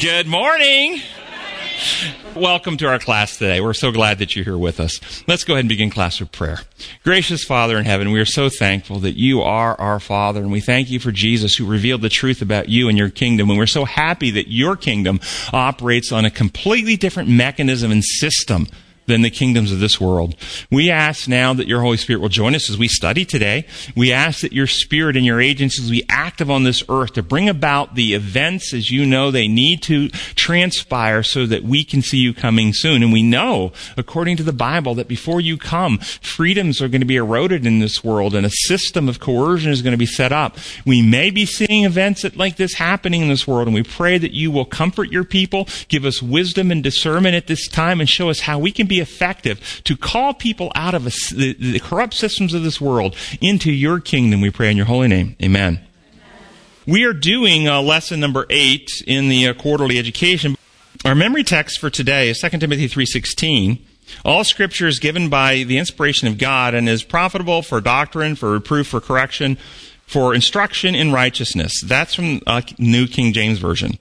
Good morning. Welcome to our class today. We're so glad that you're here with us. Let's go ahead and begin class with prayer. Gracious Father in heaven, we are so thankful that you are our Father, and we thank you for Jesus who revealed the truth about you and your kingdom. And we're so happy that your kingdom operates on a completely different mechanism and system than the kingdoms of this world. We ask now that your Holy Spirit will join us as we study today. We ask that your Spirit and your agencies be active on this earth to bring about the events as you know they need to transpire so that we can see you coming soon. And we know, according to the Bible, that before you come, freedoms are going to be eroded in this world and a system of coercion is going to be set up. We may be seeing events like this happening in this world and we pray that you will comfort your people, give us wisdom and discernment at this time and show us how we can be effective to call people out of a, the, the corrupt systems of this world into your kingdom, we pray in your holy name. Amen. We are doing uh, lesson number eight in the uh, quarterly education. Our memory text for today is 2 Timothy 3.16. All scripture is given by the inspiration of God and is profitable for doctrine, for reproof, for correction, for instruction in righteousness. That's from uh, New King James Version.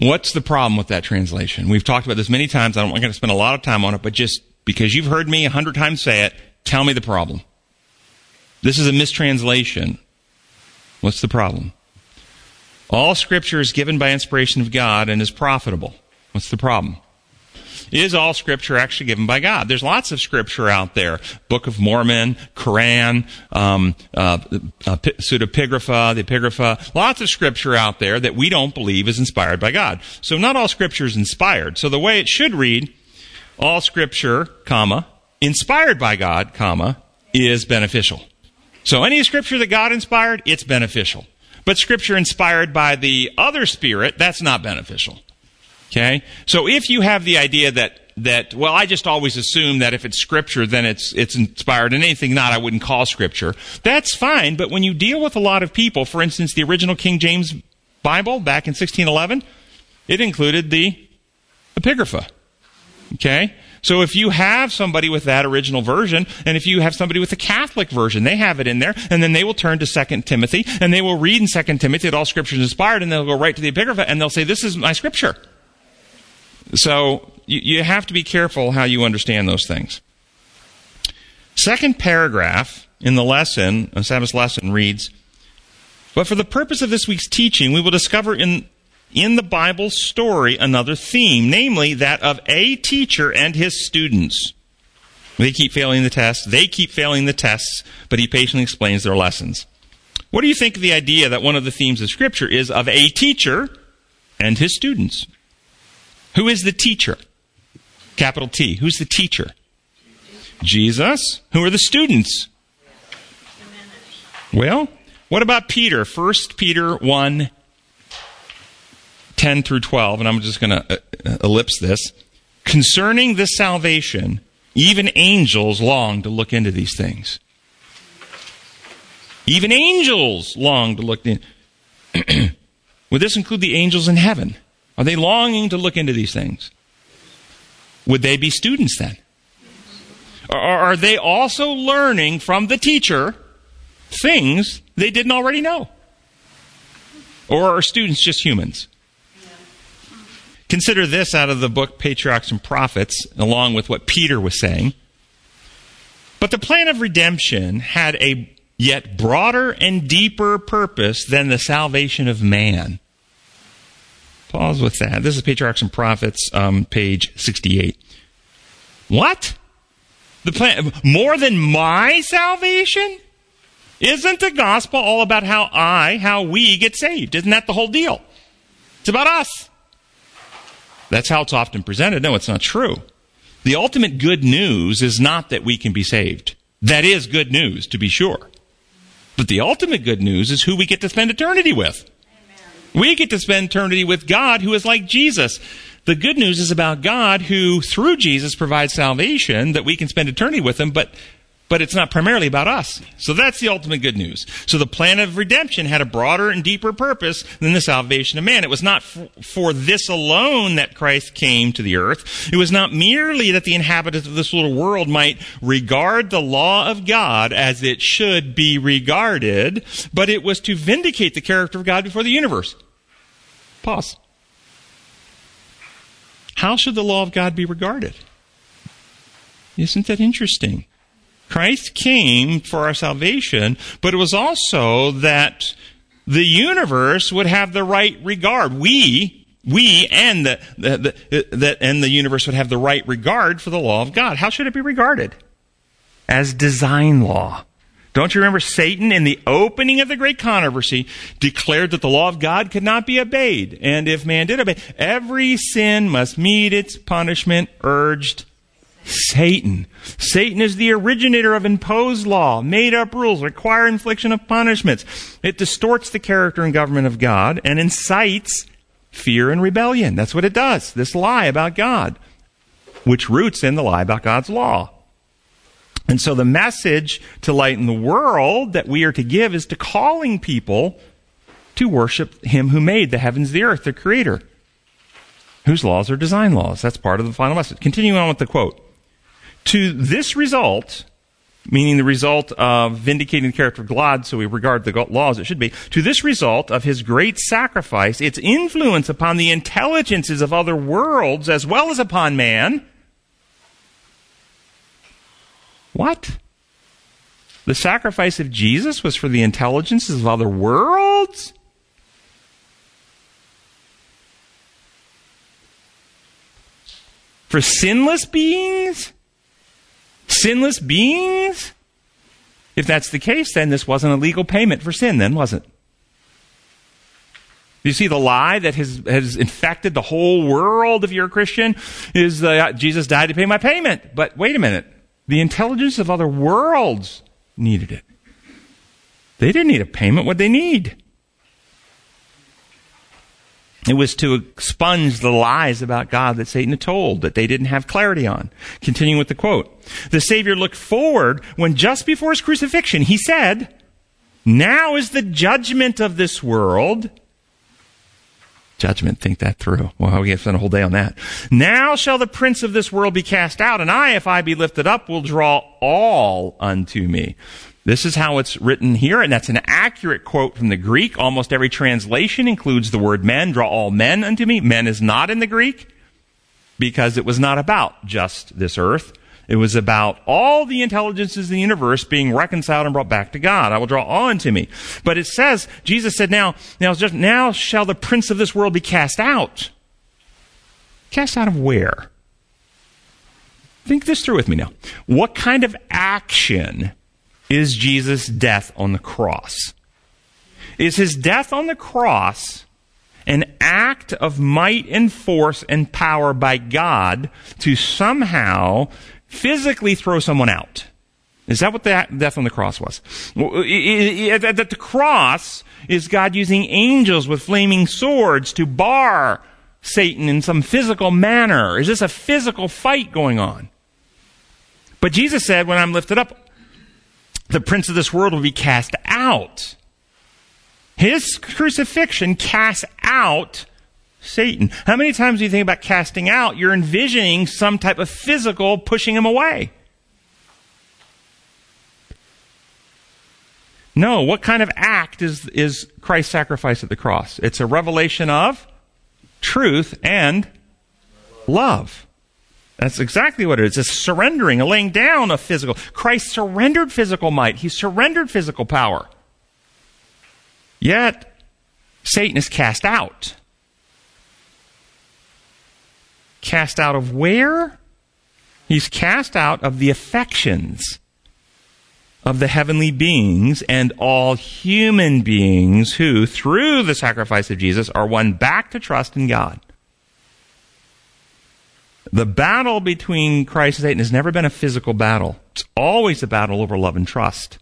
What's the problem with that translation? We've talked about this many times. I don't going to spend a lot of time on it, but just because you've heard me a hundred times say it, tell me the problem. This is a mistranslation. What's the problem? All scripture is given by inspiration of God and is profitable. What's the problem? Is all scripture actually given by God? There's lots of scripture out there. Book of Mormon, Quran, um, uh, uh, pseudepigrapha, the apocrypha. Lots of scripture out there that we don't believe is inspired by God. So not all scripture is inspired. So the way it should read, all scripture, comma, inspired by God, comma, is beneficial. So any scripture that God inspired, it's beneficial. But scripture inspired by the other spirit, that's not beneficial. Okay? So if you have the idea that that well I just always assume that if it's scripture then it's it's inspired and anything not I wouldn't call scripture. That's fine, but when you deal with a lot of people, for instance the original King James Bible back in 1611, it included the apocrypha. Okay? So if you have somebody with that original version, and if you have somebody with the Catholic version, they have it in there, and then they will turn to 2 Timothy, and they will read in 2 Timothy that all scripture is inspired, and they'll go right to the apocrypha, and they'll say, this is my scripture. So you, you have to be careful how you understand those things. Second paragraph in the lesson, a Sabbath lesson reads, But for the purpose of this week's teaching, we will discover in, in the Bible story another theme, namely that of a teacher and his students. They keep failing the tests, they keep failing the tests, but he patiently explains their lessons. What do you think of the idea that one of the themes of Scripture is of a teacher and his students? Who is the teacher? Capital T. Who's the teacher? Jesus. Who are the students? Well, what about Peter? 1 Peter 1 10 through 12, and I'm just going to uh, ellipse this. Concerning this salvation, even angels long to look into these things. Even angels long to look in. Would this include the angels in heaven? Are they longing to look into these things? Would they be students then? Or are they also learning from the teacher things they didn't already know? Or are students just humans? Consider this out of the book Patriarchs and Prophets, along with what Peter was saying. But the plan of redemption had a yet broader and deeper purpose than the salvation of man. Pause with that. This is Patriarchs and Prophets, um, page 68. What? The plan, more than my salvation? Isn't the gospel all about how I, how we get saved? Isn't that the whole deal? It's about us. That's how it's often presented. No, it's not true. The ultimate good news is not that we can be saved. That is good news, to be sure. But the ultimate good news is who we get to spend eternity with. We get to spend eternity with God who is like Jesus. The good news is about God who, through Jesus, provides salvation that we can spend eternity with Him, but but it's not primarily about us. So that's the ultimate good news. So the plan of redemption had a broader and deeper purpose than the salvation of man. It was not for, for this alone that Christ came to the earth. It was not merely that the inhabitants of this little world might regard the law of God as it should be regarded, but it was to vindicate the character of God before the universe. Pause. how should the law of God be regarded? Isn't that interesting? Christ came for our salvation, but it was also that the universe would have the right regard. We, we and the, the, the, the, and the universe would have the right regard for the law of God. How should it be regarded? As design law. Don't you remember Satan in the opening of the great controversy declared that the law of God could not be obeyed. And if man did obey, every sin must meet its punishment, urged Satan. Satan is the originator of imposed law, made up rules, require infliction of punishments. It distorts the character and government of God and incites fear and rebellion. That's what it does. This lie about God, which roots in the lie about God's law. And so the message to lighten the world that we are to give is to calling people to worship Him who made the heavens, the earth, the Creator, whose laws are design laws. That's part of the final message. Continuing on with the quote. To this result, meaning the result of vindicating the character of God, so we regard the law as it should be, to this result of his great sacrifice, its influence upon the intelligences of other worlds as well as upon man. What? The sacrifice of Jesus was for the intelligences of other worlds? For sinless beings? Sinless beings? If that's the case, then this wasn't a legal payment for sin, then, was it? You see, the lie that has, has infected the whole world, if you're a Christian, is uh, Jesus died to pay my payment. But wait a minute. The intelligence of other worlds needed it. They didn't need a payment. What they need? It was to expunge the lies about God that Satan had told, that they didn't have clarity on. Continuing with the quote. The Savior looked forward when just before his crucifixion, he said, Now is the judgment of this world. Judgment, think that through. Well, we have to spend a whole day on that. Now shall the prince of this world be cast out, and I, if I be lifted up, will draw all unto me. This is how it's written here, and that's an accurate quote from the Greek. Almost every translation includes the word men. Draw all men unto me. Men is not in the Greek because it was not about just this earth. It was about all the intelligences of the universe being reconciled and brought back to God. I will draw all unto me. But it says, Jesus said, now, now, just, now shall the prince of this world be cast out. Cast out of where? Think this through with me now. What kind of action is Jesus' death on the cross. Is his death on the cross an act of might and force and power by God to somehow physically throw someone out? Is that what the death on the cross was? That the cross is God using angels with flaming swords to bar Satan in some physical manner? Is this a physical fight going on? But Jesus said, when I'm lifted up, the prince of this world will be cast out. His crucifixion casts out Satan. How many times do you think about casting out? You're envisioning some type of physical pushing him away. No, what kind of act is, is Christ's sacrifice at the cross? It's a revelation of truth and love. That's exactly what it is. It's surrendering, a laying down of physical. Christ surrendered physical might. He surrendered physical power. Yet, Satan is cast out. Cast out of where? He's cast out of the affections of the heavenly beings and all human beings who, through the sacrifice of Jesus, are won back to trust in God. The battle between Christ and Satan has never been a physical battle. It's always a battle over love and trust.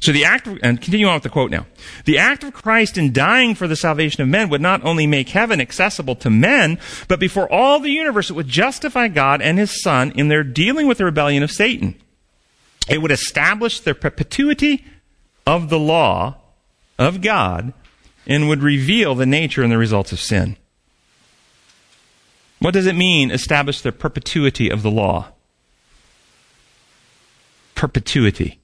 So the act of, and continue on with the quote now. The act of Christ in dying for the salvation of men would not only make heaven accessible to men, but before all the universe, it would justify God and his son in their dealing with the rebellion of Satan. It would establish the perpetuity of the law of God and would reveal the nature and the results of sin. What does it mean, establish the perpetuity of the law? Perpetuity.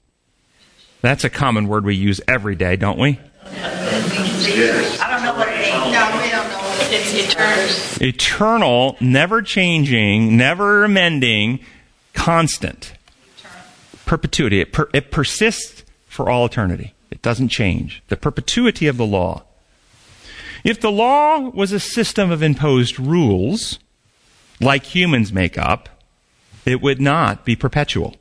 That's a common word we use every day, don't we? I don't know what it means. No, we don't know what It's eternal. Eternal, never changing, never amending, constant. Perpetuity. It, per, it persists for all eternity. It doesn't change. The perpetuity of the law. If the law was a system of imposed rules, like humans make up, it would not be perpetual.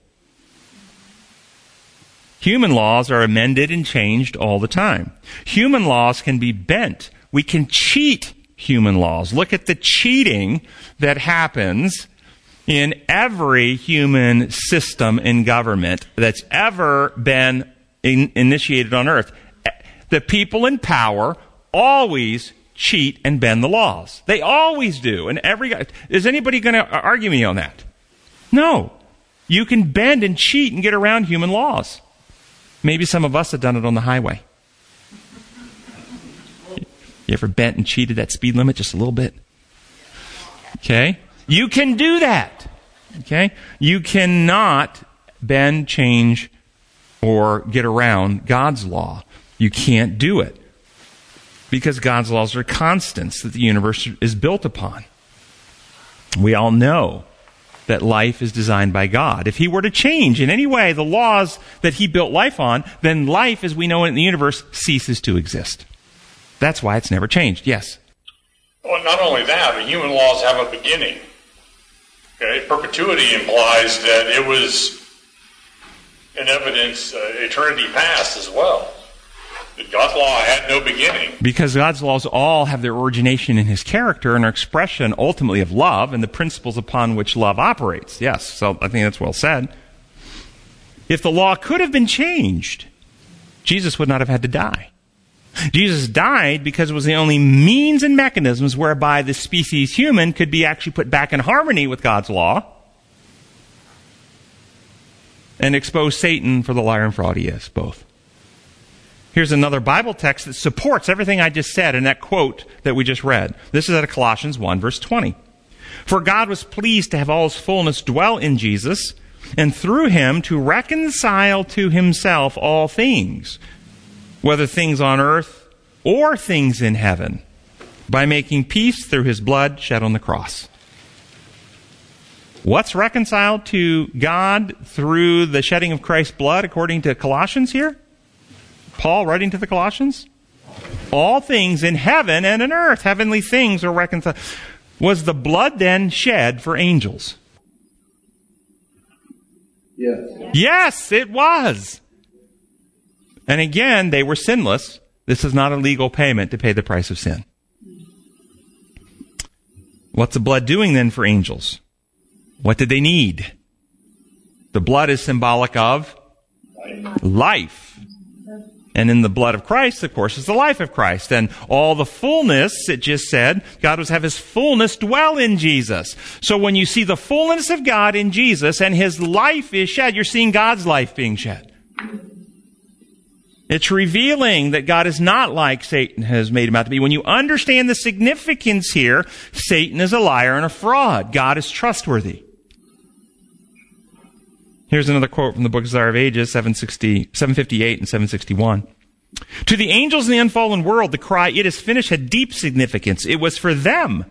Human laws are amended and changed all the time. Human laws can be bent. We can cheat human laws. Look at the cheating that happens in every human system in government that's ever been in, initiated on earth. The people in power always cheat and bend the laws. They always do. And every is anybody going to argue me on that? No. You can bend and cheat and get around human laws. Maybe some of us have done it on the highway. You ever bent and cheated that speed limit just a little bit? Okay? You can do that. Okay? You cannot bend, change, or get around God's law. You can't do it. Because God's laws are constants that the universe is built upon. We all know that life is designed by God. If He were to change in any way the laws that He built life on, then life as we know it in the universe ceases to exist. That's why it's never changed. Yes? Well, not only that, but human laws have a beginning. Okay? Perpetuity implies that it was in evidence uh, eternity past as well. God's law had no beginning. Because God's laws all have their origination in His character and are expression ultimately of love and the principles upon which love operates. Yes, so I think that's well said. If the law could have been changed, Jesus would not have had to die. Jesus died because it was the only means and mechanisms whereby the species human could be actually put back in harmony with God's law and expose Satan for the liar and fraud he is, both. Here's another Bible text that supports everything I just said in that quote that we just read. This is out of Colossians 1, verse 20. For God was pleased to have all his fullness dwell in Jesus, and through him to reconcile to himself all things, whether things on earth or things in heaven, by making peace through his blood shed on the cross. What's reconciled to God through the shedding of Christ's blood, according to Colossians here? Paul writing to the Colossians? All things in heaven and in earth, heavenly things are reconciled. Was the blood then shed for angels? Yes. Yes, it was. And again, they were sinless. This is not a legal payment to pay the price of sin. What's the blood doing then for angels? What did they need? The blood is symbolic of life. And in the blood of Christ, of course, is the life of Christ. And all the fullness, it just said, God was have his fullness dwell in Jesus. So when you see the fullness of God in Jesus and his life is shed, you're seeing God's life being shed. It's revealing that God is not like Satan has made him out to be. When you understand the significance here, Satan is a liar and a fraud. God is trustworthy. Here's another quote from the book of Desire of Ages, 760, 758 and 761. To the angels in the unfallen world, the cry, it is finished, had deep significance. It was for them,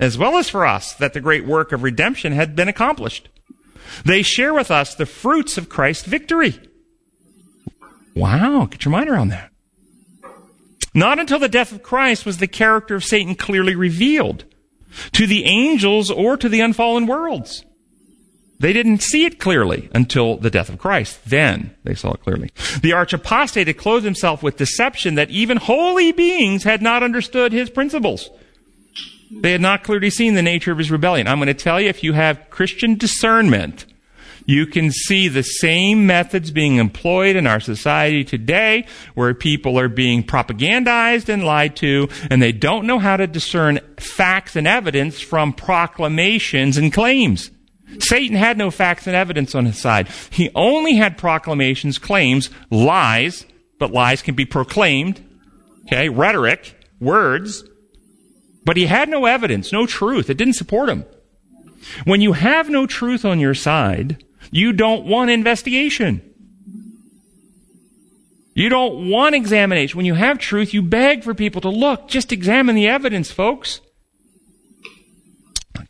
as well as for us, that the great work of redemption had been accomplished. They share with us the fruits of Christ's victory. Wow, get your mind around that. Not until the death of Christ was the character of Satan clearly revealed to the angels or to the unfallen worlds. They didn't see it clearly until the death of Christ. Then they saw it clearly. The arch apostate had clothed himself with deception that even holy beings had not understood his principles. They had not clearly seen the nature of his rebellion. I'm going to tell you, if you have Christian discernment, you can see the same methods being employed in our society today where people are being propagandized and lied to, and they don't know how to discern facts and evidence from proclamations and claims. Satan had no facts and evidence on his side. He only had proclamations, claims, lies, but lies can be proclaimed, okay, rhetoric, words, but he had no evidence, no truth. It didn't support him. When you have no truth on your side, you don't want investigation. You don't want examination. When you have truth, you beg for people to look. Just examine the evidence, folks.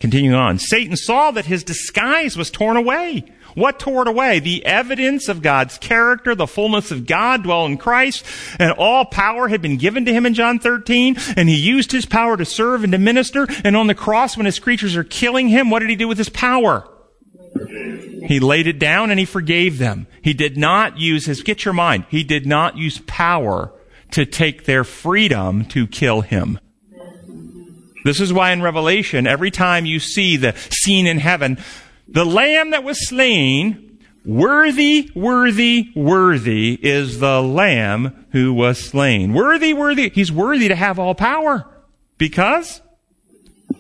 Continuing on. Satan saw that his disguise was torn away. What tore it away? The evidence of God's character, the fullness of God dwell in Christ, and all power had been given to him in John 13, and he used his power to serve and to minister, and on the cross when his creatures are killing him, what did he do with his power? He laid it down and he forgave them. He did not use his, get your mind, he did not use power to take their freedom to kill him. This is why in Revelation, every time you see the scene in heaven, the lamb that was slain, worthy, worthy, worthy is the lamb who was slain. Worthy, worthy. He's worthy to have all power because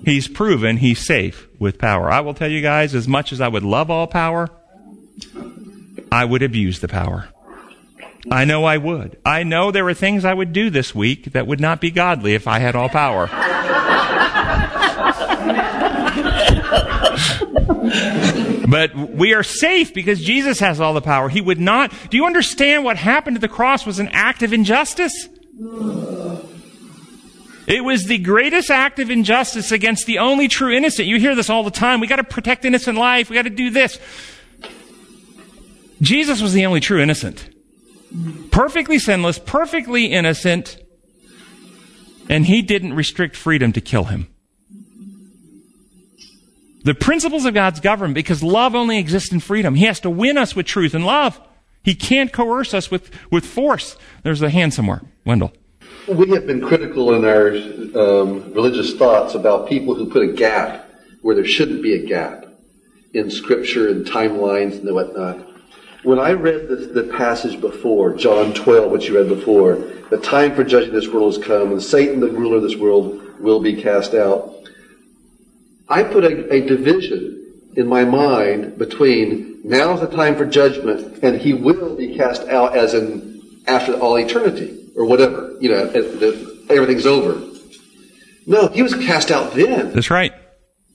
he's proven he's safe with power. I will tell you guys, as much as I would love all power, I would abuse the power. I know I would. I know there are things I would do this week that would not be godly if I had all power. but we are safe because Jesus has all the power. He would not. Do you understand what happened to the cross was an act of injustice? It was the greatest act of injustice against the only true innocent. You hear this all the time. We got to protect innocent life. We got to do this. Jesus was the only true innocent. Perfectly sinless, perfectly innocent, and he didn't restrict freedom to kill him. The principles of God's government, because love only exists in freedom. He has to win us with truth and love. He can't coerce us with, with force. There's a hand somewhere. Wendell. We have been critical in our um, religious thoughts about people who put a gap where there shouldn't be a gap in scripture and timelines and whatnot. When I read the, the passage before, John 12, which you read before, the time for judging this world has come, and Satan, the ruler of this world, will be cast out. I put a, a division in my mind between now's the time for judgment and he will be cast out as in after all eternity or whatever. You know, everything's over. No, he was cast out then. That's right.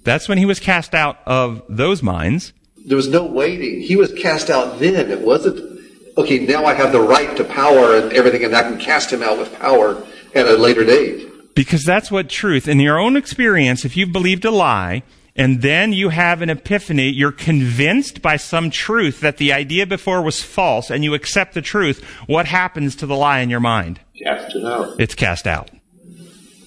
That's when he was cast out of those minds. There was no waiting. He was cast out then. It wasn't, okay, now I have the right to power and everything, and I can cast him out with power at a later date. Because that's what truth, in your own experience, if you've believed a lie, and then you have an epiphany, you're convinced by some truth that the idea before was false, and you accept the truth, what happens to the lie in your mind? Cast it out. It's cast out.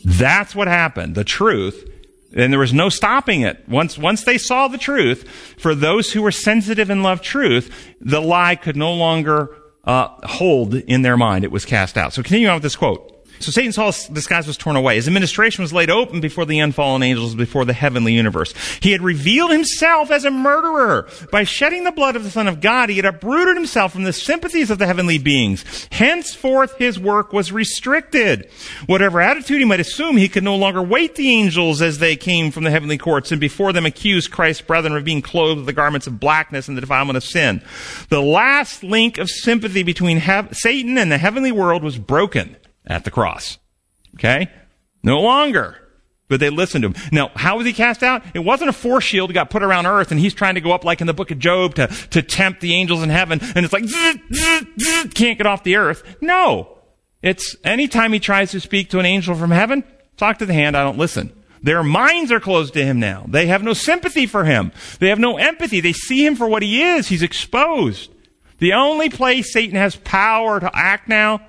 That's what happened. The truth. And there was no stopping it. Once, once they saw the truth, for those who were sensitive and loved truth, the lie could no longer uh, hold in their mind. It was cast out. So continue on with this quote. So Satan's his disguise was torn away. His administration was laid open before the unfallen angels, before the heavenly universe. He had revealed himself as a murderer. By shedding the blood of the Son of God, he had uprooted himself from the sympathies of the heavenly beings. Henceforth, his work was restricted. Whatever attitude he might assume, he could no longer wait the angels as they came from the heavenly courts and before them accuse Christ's brethren of being clothed with the garments of blackness and the defilement of sin. The last link of sympathy between Satan and the heavenly world was broken at the cross. Okay? No longer. But they listened to him. Now, how was he cast out? It wasn't a force shield that got put around earth and he's trying to go up like in the book of Job to, to tempt the angels in heaven and it's like, zzz, zzz, zzz, can't get off the earth. No. It's anytime he tries to speak to an angel from heaven, talk to the hand, I don't listen. Their minds are closed to him now. They have no sympathy for him. They have no empathy. They see him for what he is. He's exposed. The only place Satan has power to act now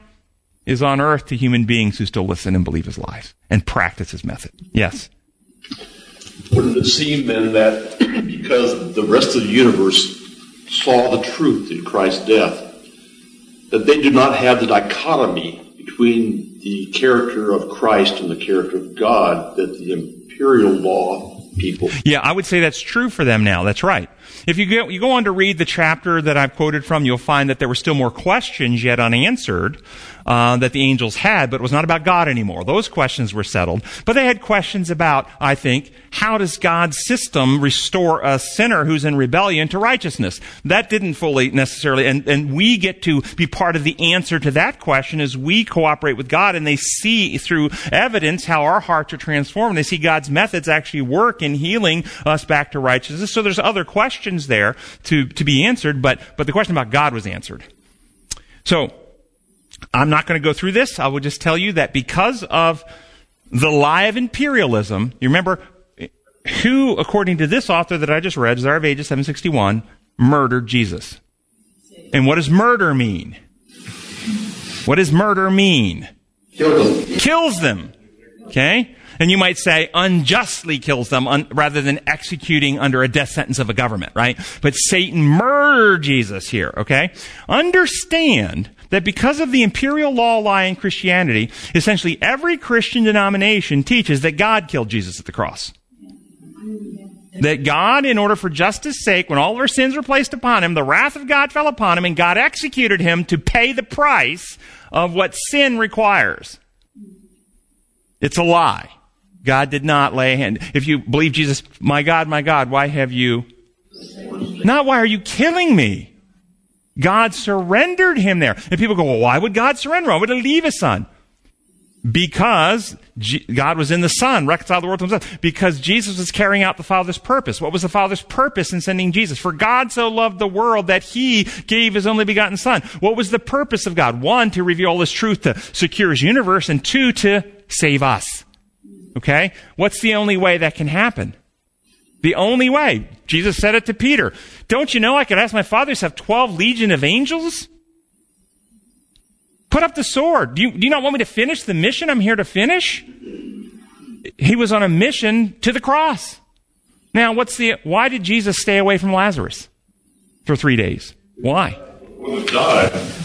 is on earth to human beings who still listen and believe his lies and practice his method. Yes? Wouldn't it seem then that because the rest of the universe saw the truth in Christ's death, that they do not have the dichotomy between the character of Christ and the character of God that the imperial law people. Yeah, I would say that's true for them now. That's right. If you go, you go on to read the chapter that I've quoted from, you'll find that there were still more questions yet unanswered uh, that the angels had, but it was not about God anymore. Those questions were settled. But they had questions about, I think, how does God's system restore a sinner who's in rebellion to righteousness? That didn't fully necessarily, and, and we get to be part of the answer to that question as we cooperate with God and they see through evidence how our hearts are transformed. They see God's methods actually work in healing us back to righteousness. So there's other questions there to, to be answered, but, but the question about God was answered. So, I'm not going to go through this. I will just tell you that because of the lie of imperialism, you remember who, according to this author that I just read, Desire of Ages 761, murdered Jesus. And what does murder mean? What does murder mean? Kills them. Kills them. Okay? And you might say unjustly kills them un- rather than executing under a death sentence of a government, right? But Satan murdered Jesus here, okay? Understand that because of the imperial law lie in Christianity, essentially every Christian denomination teaches that God killed Jesus at the cross. That God, in order for justice sake, when all of our sins were placed upon him, the wrath of God fell upon him and God executed him to pay the price of what sin requires. It's a lie. God did not lay a hand. If you believe Jesus, my God, my God, why have you? Not why are you killing me? God surrendered him there. And people go, well, why would God surrender? Why would he leave his son? Because G- God was in the Son, reconciled the world to himself. Because Jesus was carrying out the Father's purpose. What was the Father's purpose in sending Jesus? For God so loved the world that He gave His only begotten Son. What was the purpose of God? One, to reveal all His truth to secure His universe, and two, to save us. Okay? What's the only way that can happen? The only way. Jesus said it to Peter. Don't you know I could ask my Father to have 12 legion of angels? Put up the sword. Do you, do you not want me to finish the mission I'm here to finish? He was on a mission to the cross. Now, what's the, why did Jesus stay away from Lazarus for three days? Why?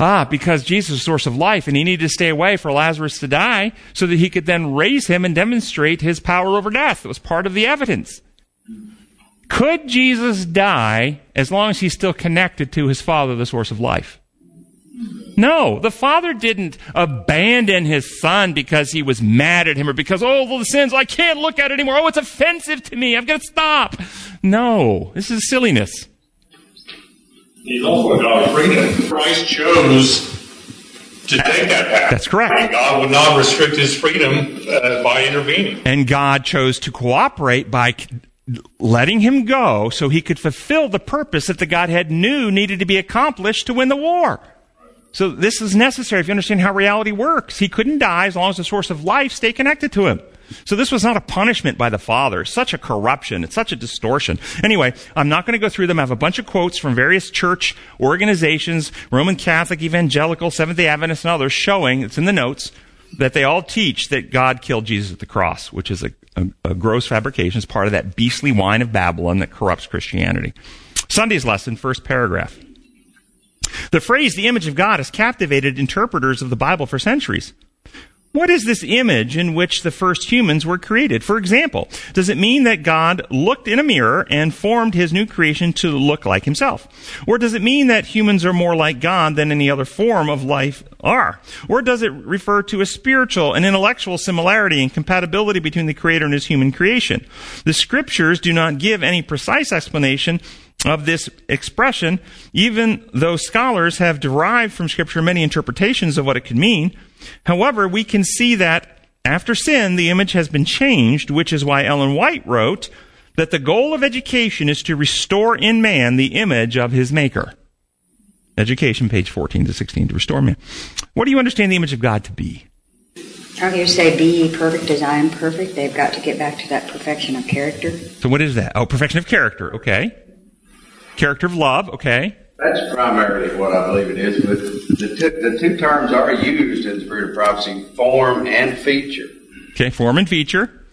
Ah, because Jesus is the source of life and he needed to stay away for Lazarus to die so that he could then raise him and demonstrate his power over death. It was part of the evidence. Could Jesus die as long as he's still connected to his Father, the source of life? No, the Father didn't abandon his Son because he was mad at him or because, oh, the sins, I can't look at it anymore. Oh, it's offensive to me. I've got to stop. No, this is silliness. He's also a God freedom. Christ chose to take that path. That's correct. And God would not restrict his freedom uh, by intervening. And God chose to cooperate by letting him go so he could fulfill the purpose that the Godhead knew needed to be accomplished to win the war. So this is necessary if you understand how reality works. He couldn't die as long as the source of life stayed connected to him. So this was not a punishment by the Father. Such a corruption. It's such a distortion. Anyway, I'm not going to go through them. I have a bunch of quotes from various church organizations, Roman Catholic, Evangelical, Seventh-day Adventist, and others showing, it's in the notes, that they all teach that God killed Jesus at the cross, which is a, a, a gross fabrication. It's part of that beastly wine of Babylon that corrupts Christianity. Sunday's lesson, first paragraph. The phrase, the image of God, has captivated interpreters of the Bible for centuries. What is this image in which the first humans were created? For example, does it mean that God looked in a mirror and formed his new creation to look like himself? Or does it mean that humans are more like God than any other form of life are? Or does it refer to a spiritual and intellectual similarity and compatibility between the Creator and his human creation? The scriptures do not give any precise explanation of this expression, even though scholars have derived from Scripture many interpretations of what it could mean. However, we can see that after sin, the image has been changed, which is why Ellen White wrote that the goal of education is to restore in man the image of his Maker. Education, page 14 to 16, to restore man. What do you understand the image of God to be? Don't you say, be ye perfect as I am perfect? They've got to get back to that perfection of character. So what is that? Oh, perfection of character, okay. Character of love, okay. That's primarily what I believe it is, but the, t- the two terms are used in the Spirit of Prophecy, form and feature. Okay, form and feature.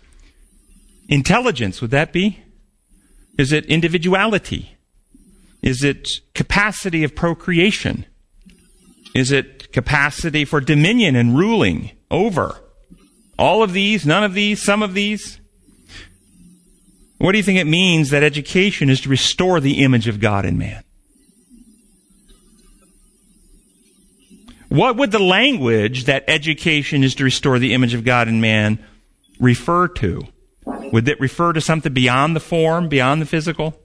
Intelligence, would that be? Is it individuality? Is it capacity of procreation? Is it capacity for dominion and ruling over? All of these, none of these, some of these? What do you think it means that education is to restore the image of God in man? What would the language that education is to restore the image of God in man refer to? Would it refer to something beyond the form, beyond the physical?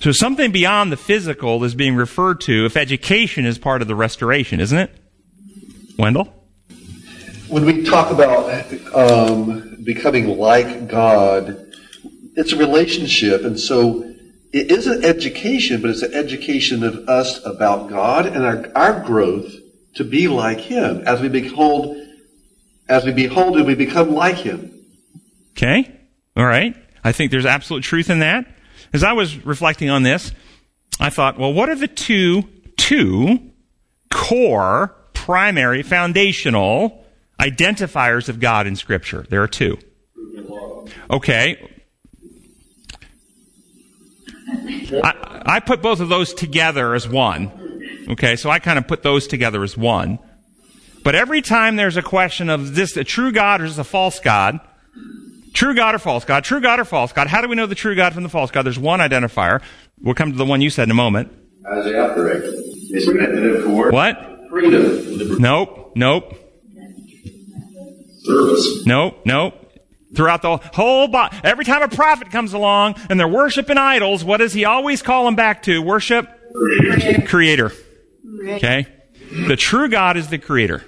So something beyond the physical is being referred to if education is part of the restoration, isn't it? Wendell? When we talk about um, becoming like God, it's a relationship, and so it is an education, but it's an education of us about God and our, our growth to be like him. As we behold, as we behold him, we become like him. Okay? All right. I think there's absolute truth in that. As I was reflecting on this, I thought, well, what are the two, two core, primary, foundational identifiers of God in Scripture? There are two. Okay. I, I put both of those together as one. Okay, so I kind of put those together as one. But every time there's a question of is this a true God or is this a false God? True God or false God? True God or false God? How do we know the true God from the false God? There's one identifier. We'll come to the one you said in a moment. Isaiah correct. It's method for What? freedom. Nope, nope, Service. nope, nope. Throughout the whole body, every time a prophet comes along and they're worshiping idols, what does he always call them back to? Worship creator. Okay? The true God is the creator.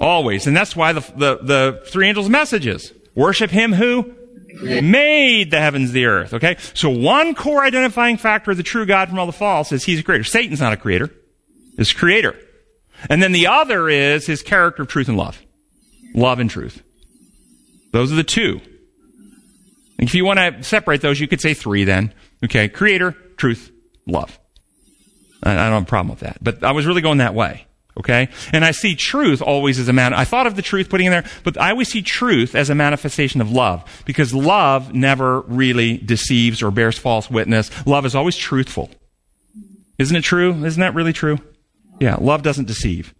Always. And that's why the, the, the three angels' messages. Worship him who made the heavens, the earth. Okay? So one core identifying factor of the true God from all the false is he's a creator. Satan's not a creator. He's a creator. And then the other is his character of truth and love. Love and truth. Those are the two. If you want to separate those, you could say three then. Okay? Creator, truth, love. I, don't have a problem with that. But I was really going that way. Okay? And I see truth always as a man. I thought of the truth putting in there, but I always see truth as a manifestation of love. Because love never really deceives or bears false witness. Love is always truthful. Isn't it true? Isn't that really true? Yeah, love doesn't deceive.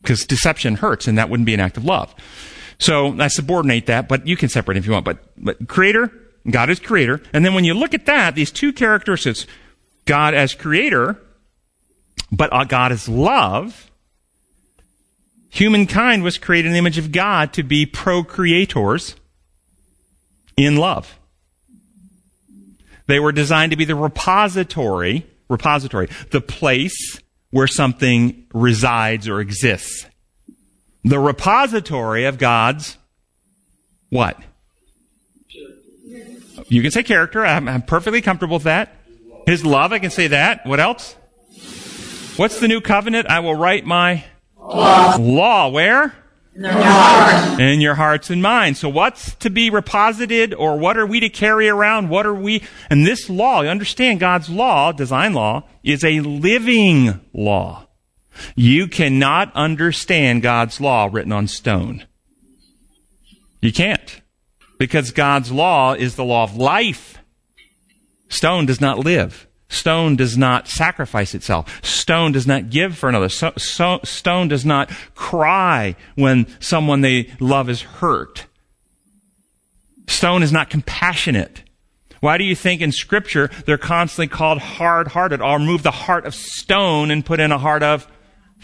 Because deception hurts, and that wouldn't be an act of love. So I subordinate that, but you can separate if you want. But, but creator, God is creator. And then when you look at that, these two characteristics, God as creator, but uh, God as love, humankind was created in the image of God to be procreators in love. They were designed to be the repository, repository, the place where something resides or exists. The repository of God's what? You can say character. I'm, I'm perfectly comfortable with that. His love, I can say that. What else? What's the new covenant? I will write my law. Law where? In their heart. In your hearts and minds. So what's to be reposited or what are we to carry around? What are we? And this law, you understand God's law, design law, is a living law. You cannot understand God's law written on stone. You can't. Because God's law is the law of life. Stone does not live. Stone does not sacrifice itself. Stone does not give for another. So, so, stone does not cry when someone they love is hurt. Stone is not compassionate. Why do you think in scripture they're constantly called hard hearted? I'll remove the heart of stone and put in a heart of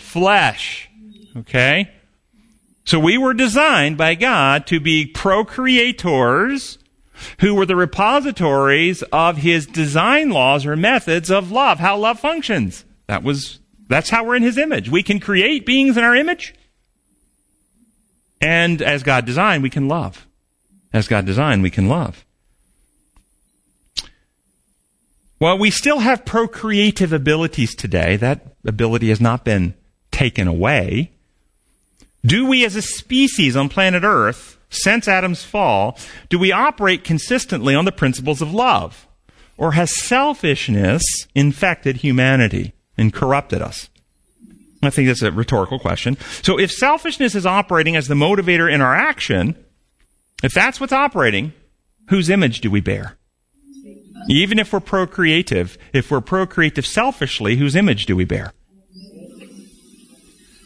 flesh. Okay? So we were designed by God to be procreators who were the repositories of his design laws or methods of love, how love functions. That was, that's how we're in his image. We can create beings in our image. And as God designed, we can love. As God designed, we can love. Well, we still have procreative abilities today. That ability has not been taken away. Do we as a species on planet Earth, since Adam's fall, do we operate consistently on the principles of love? Or has selfishness infected humanity and corrupted us? I think that's a rhetorical question. So if selfishness is operating as the motivator in our action, if that's what's operating, whose image do we bear? Even if we're procreative, if we're procreative selfishly, whose image do we bear?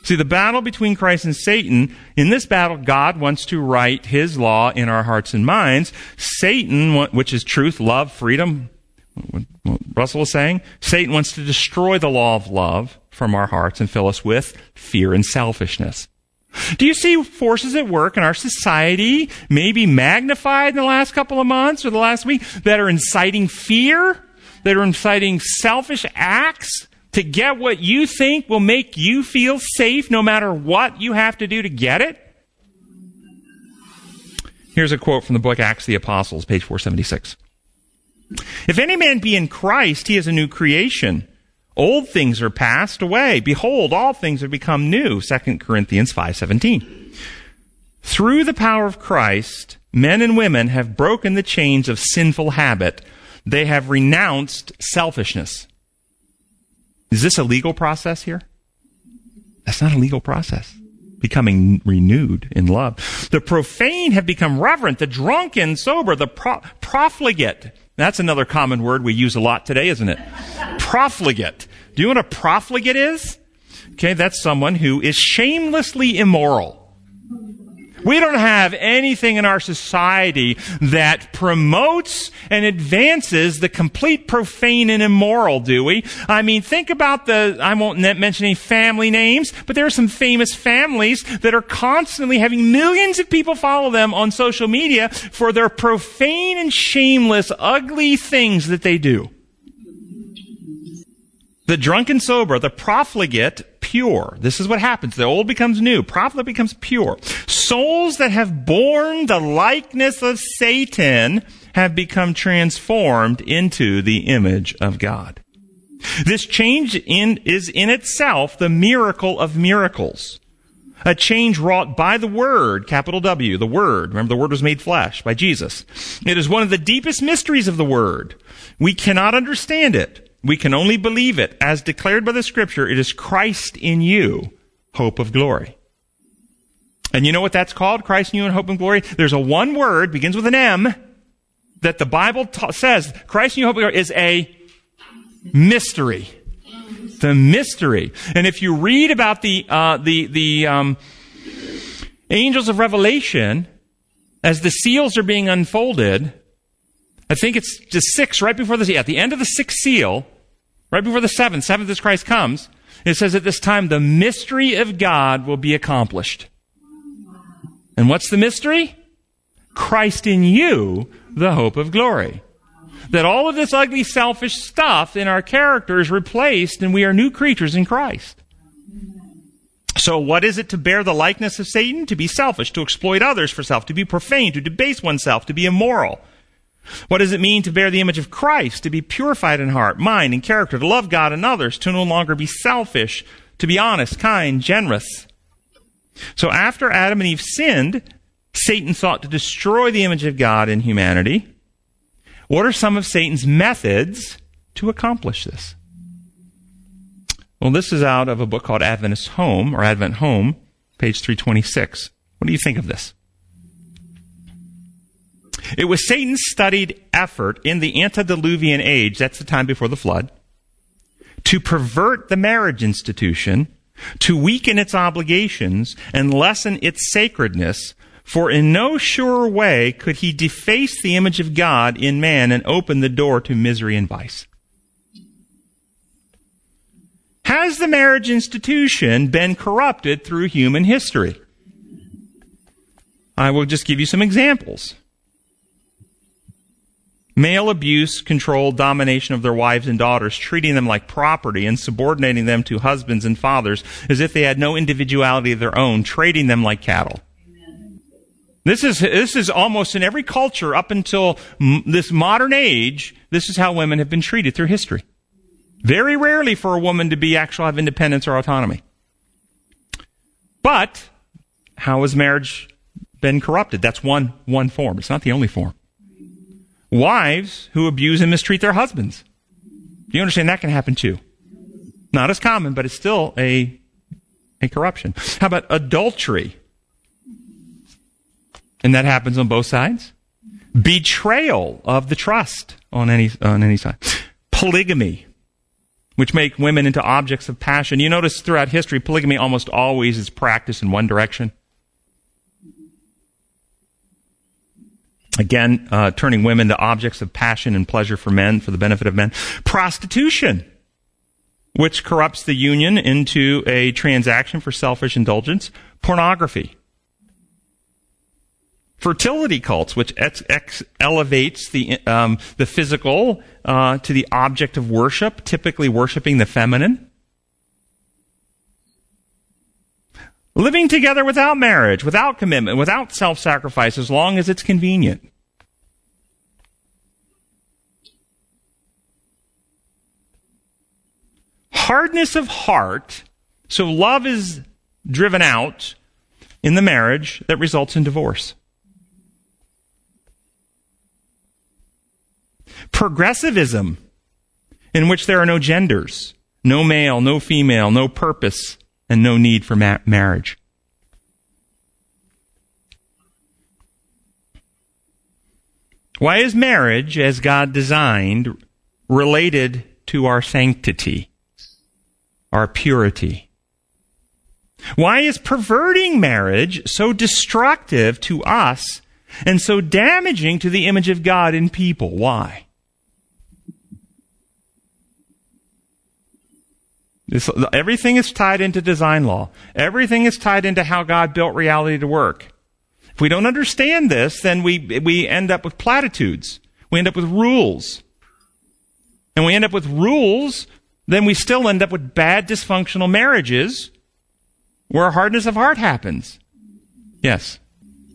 See, the battle between Christ and Satan, in this battle, God wants to write his law in our hearts and minds. Satan, which is truth, love, freedom, what Russell was saying, Satan wants to destroy the law of love from our hearts and fill us with fear and selfishness. Do you see forces at work in our society, maybe magnified in the last couple of months or the last week, that are inciting fear, that are inciting selfish acts to get what you think will make you feel safe no matter what you have to do to get it? Here's a quote from the book Acts of the Apostles, page 476. If any man be in Christ, he is a new creation. Old things are passed away. Behold, all things have become new. 2 Corinthians 5:17. Through the power of Christ, men and women have broken the chains of sinful habit. They have renounced selfishness. Is this a legal process here? That's not a legal process. Becoming renewed in love. The profane have become reverent, the drunken sober, the pro- profligate. That's another common word we use a lot today, isn't it? profligate. Do you know what a profligate is? Okay, that's someone who is shamelessly immoral. We don't have anything in our society that promotes and advances the complete profane and immoral, do we? I mean, think about the, I won't mention any family names, but there are some famous families that are constantly having millions of people follow them on social media for their profane and shameless, ugly things that they do. The drunken sober, the profligate, pure. This is what happens. The old becomes new. Profligate becomes pure. Souls that have borne the likeness of Satan have become transformed into the image of God. This change in, is in itself the miracle of miracles. A change wrought by the Word, capital W, the Word. Remember, the Word was made flesh by Jesus. It is one of the deepest mysteries of the Word. We cannot understand it. We can only believe it. As declared by the scripture, it is Christ in you, hope of glory. And you know what that's called? Christ in you and hope and glory? There's a one word, begins with an M, that the Bible ta- says Christ in you, hope and glory is a mystery. The mystery. And if you read about the, uh, the, the, um, angels of Revelation, as the seals are being unfolded, I think it's just six right before the, at the end of the sixth seal, right before the seventh, seventh as Christ comes, it says at this time the mystery of God will be accomplished. And what's the mystery? Christ in you, the hope of glory. That all of this ugly, selfish stuff in our character is replaced and we are new creatures in Christ. So what is it to bear the likeness of Satan? To be selfish, to exploit others for self, to be profane, to debase oneself, to be immoral. What does it mean to bear the image of Christ, to be purified in heart, mind, and character, to love God and others, to no longer be selfish, to be honest, kind, generous? So after Adam and Eve sinned, Satan sought to destroy the image of God in humanity. What are some of Satan's methods to accomplish this? Well, this is out of a book called Adventist Home, or Advent Home, page 326. What do you think of this? It was Satan's studied effort in the antediluvian age, that's the time before the flood, to pervert the marriage institution, to weaken its obligations, and lessen its sacredness, for in no sure way could he deface the image of God in man and open the door to misery and vice. Has the marriage institution been corrupted through human history? I will just give you some examples. Male abuse, control, domination of their wives and daughters, treating them like property and subordinating them to husbands and fathers as if they had no individuality of their own, trading them like cattle. This is, this is almost in every culture up until m- this modern age, this is how women have been treated through history. Very rarely for a woman to be actual have independence or autonomy. But, how has marriage been corrupted? That's one, one form. It's not the only form wives who abuse and mistreat their husbands. Do you understand that can happen too? Not as common, but it's still a, a corruption. How about adultery? And that happens on both sides. Betrayal of the trust on any, on any side. Polygamy, which make women into objects of passion. You notice throughout history, polygamy almost always is practiced in one direction. Again, uh, turning women to objects of passion and pleasure for men, for the benefit of men. Prostitution, which corrupts the union into a transaction for selfish indulgence. Pornography. Fertility cults, which ex- ex- elevates the, um, the physical uh, to the object of worship, typically worshiping the feminine. Living together without marriage, without commitment, without self sacrifice, as long as it's convenient. hardness of heart, so love is driven out in the marriage that results in divorce. Progressivism, in which there are no genders, no male, no female, no purpose, and no need for ma- marriage. Why is marriage, as God designed, related to our sanctity, our purity? Why is perverting marriage so destructive to us and so damaging to the image of God in people? Why? This, everything is tied into design law. Everything is tied into how God built reality to work. If we don't understand this, then we, we end up with platitudes. We end up with rules. And we end up with rules, then we still end up with bad dysfunctional marriages where hardness of heart happens. Yes.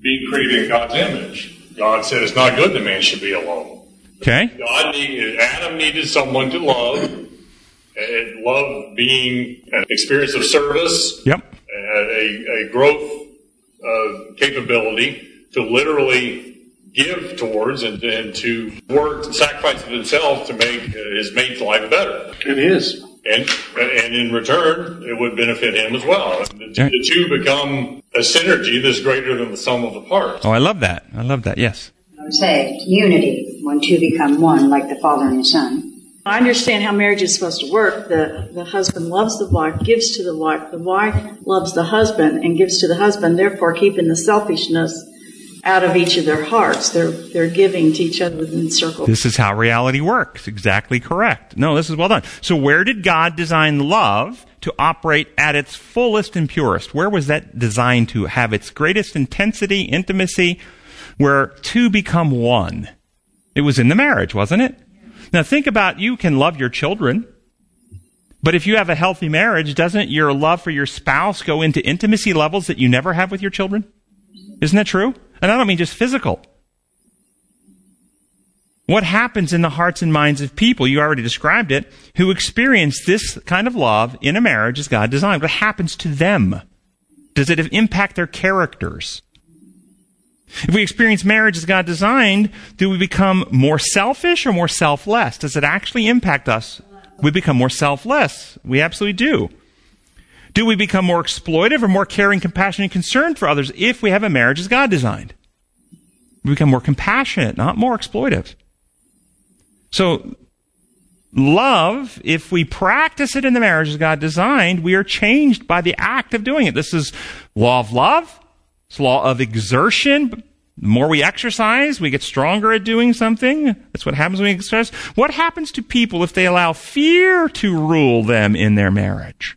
Being created in God's image. God said it's not good that man should be alone. Okay. God needed, Adam needed someone to love, and love being an experience of service, Yep. a, a growth uh, capability to literally give towards and, and to work and sacrifice of himself to make uh, his mate's life better. It is. And, and in return, it would benefit him as well. The, Yeah. the two become a synergy that's greater than the sum of the parts. Oh, I love that. I love that. Yes. I would say unity, when two become one, like the Father and the Son. I understand how marriage is supposed to work. The, the husband loves the wife, gives to the wife. The wife loves the husband and gives to the husband, therefore keeping the selfishness out of each of their hearts. They're, they're giving to each other within circles. This is how reality works. Exactly correct. No, this is well done. So where did God design love to operate at its fullest and purest? Where was that designed to have its greatest intensity, intimacy, where two become one? It was in the marriage, wasn't it? Now think about you can love your children. But if you have a healthy marriage, doesn't your love for your spouse go into intimacy levels that you never have with your children? Isn't that true? And I don't mean just physical. What happens in the hearts and minds of people, you already described it, who experience this kind of love in a marriage as God designed? What happens to them? Does it impact their characters? If we experience marriage as God designed, do we become more selfish or more selfless? Does it actually impact us? We become more selfless. We absolutely do. Do we become more exploitive or more caring, compassionate, and concerned for others if we have a marriage as God designed? We become more compassionate, not more exploitive. So, love, if we practice it in the marriage as God designed, we are changed by the act of doing it. This is law of love. It's law of exertion. The more we exercise, we get stronger at doing something. That's what happens when we exercise. What happens to people if they allow fear to rule them in their marriage?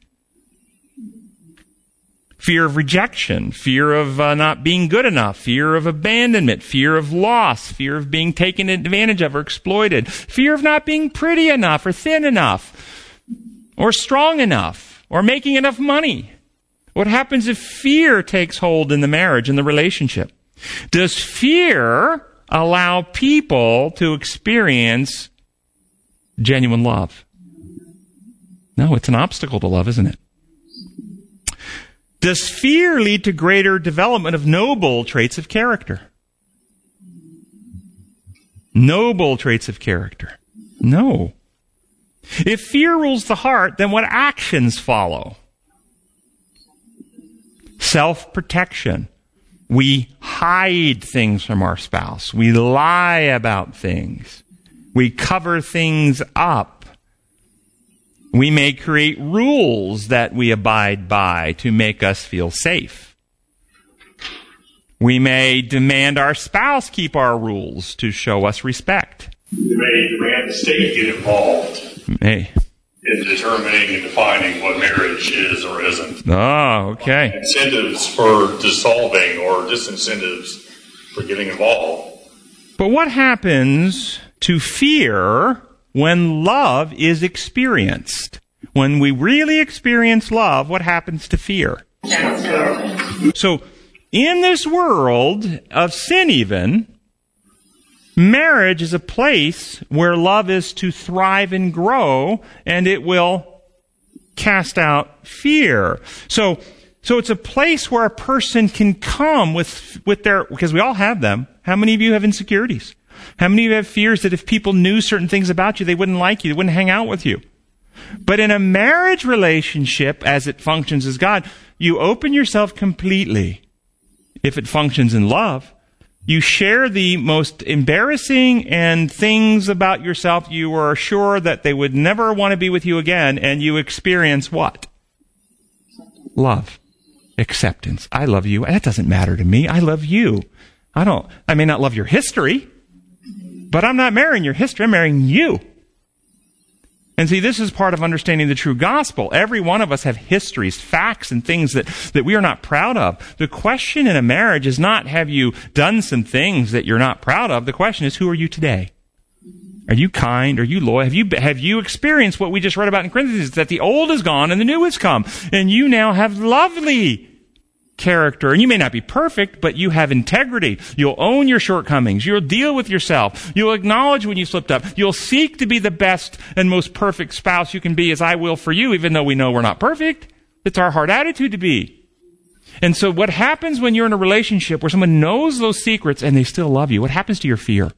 Fear of rejection, fear of uh, not being good enough, fear of abandonment, fear of loss, fear of being taken advantage of or exploited, fear of not being pretty enough or thin enough or strong enough or making enough money. What happens if fear takes hold in the marriage and the relationship? Does fear allow people to experience genuine love? No, it's an obstacle to love, isn't it? Does fear lead to greater development of noble traits of character? Noble traits of character. No. If fear rules the heart, then what actions follow? Self protection. We hide things from our spouse. We lie about things. We cover things up. We may create rules that we abide by to make us feel safe. We may demand our spouse keep our rules to show us respect. You may demand the state get involved May. In determining and defining what marriage is or isn't. Ah, okay. Incentives for dissolving or disincentives for getting involved. But what happens to fear when love is experienced? When we really experience love, what happens to fear? So, in this world of sin, even, marriage is a place where love is to thrive and grow, and it will cast out fear. So, so it's a place where a person can come with, with their, because we all have them. How many of you have insecurities? How many of you have fears that if people knew certain things about you, they wouldn't like you, they wouldn't hang out with you? But in a marriage relationship, as it functions as God, you open yourself completely. If it functions in love, you share the most embarrassing and things about yourself you are sure that they would never want to be with you again, and you experience what? Love. Acceptance. I love you. That doesn't matter to me. I love you. I don't, I may not love your history, but I'm not marrying your history. I'm marrying you. And see, this is part of understanding the true gospel. Every one of us have histories, facts, and things that, that we are not proud of. The question in a marriage is not, have you done some things that you're not proud of? The question is, who are you today? Are you kind? Are you loyal? Have you, have you experienced what we just read about in Corinthians? That the old is gone and the new has come. And you now have lovely character. And you may not be perfect, but you have integrity. You'll own your shortcomings. You'll deal with yourself. You'll acknowledge when you slipped up. You'll seek to be the best and most perfect spouse you can be as I will for you, even though we know we're not perfect. It's our hard attitude to be. And so what happens when you're in a relationship where someone knows those secrets and they still love you? What happens to your fear?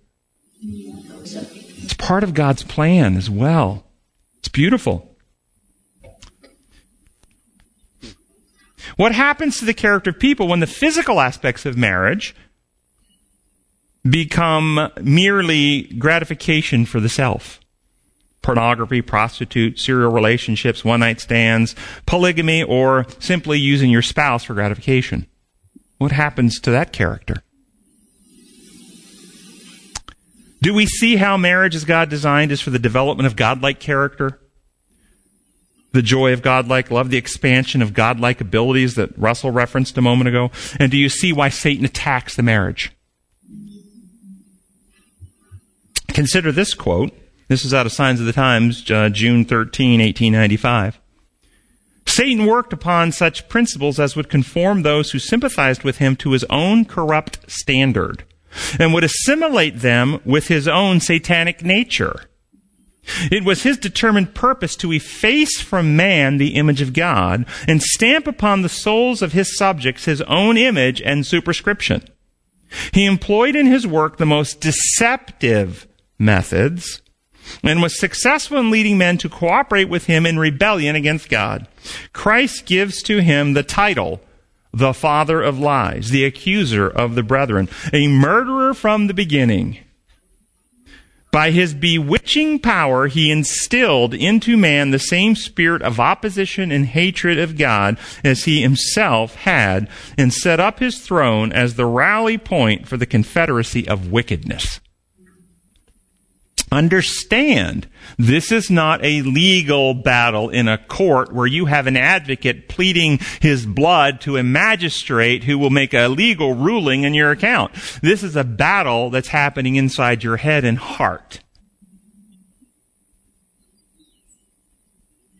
It's part of God's plan as well. It's beautiful. What happens to the character of people when the physical aspects of marriage become merely gratification for the self? Pornography, prostitute, serial relationships, one night stands, polygamy, or simply using your spouse for gratification. What happens to that character? Do we see how marriage as God designed is for the development of godlike character? The joy of godlike love, the expansion of godlike abilities that Russell referenced a moment ago? And do you see why Satan attacks the marriage? Consider this quote. This is out of Signs of the Times, uh, June 13, 1895. Satan worked upon such principles as would conform those who sympathized with him to his own corrupt standard and would assimilate them with his own satanic nature it was his determined purpose to efface from man the image of God and stamp upon the souls of his subjects his own image and superscription. He employed in his work the most deceptive methods and was successful in leading men to cooperate with him in rebellion against God. Christ gives to him the title, the father of lies, the accuser of the brethren, a murderer from the beginning by his bewitching power, he instilled into man the same spirit of opposition and hatred of God as he himself had, and set up his throne as the rally point for the confederacy of wickedness. Understand, this is not a legal battle in a court where you have an advocate pleading his blood to a magistrate who will make a legal ruling in your account. This is a battle that's happening inside your head and heart.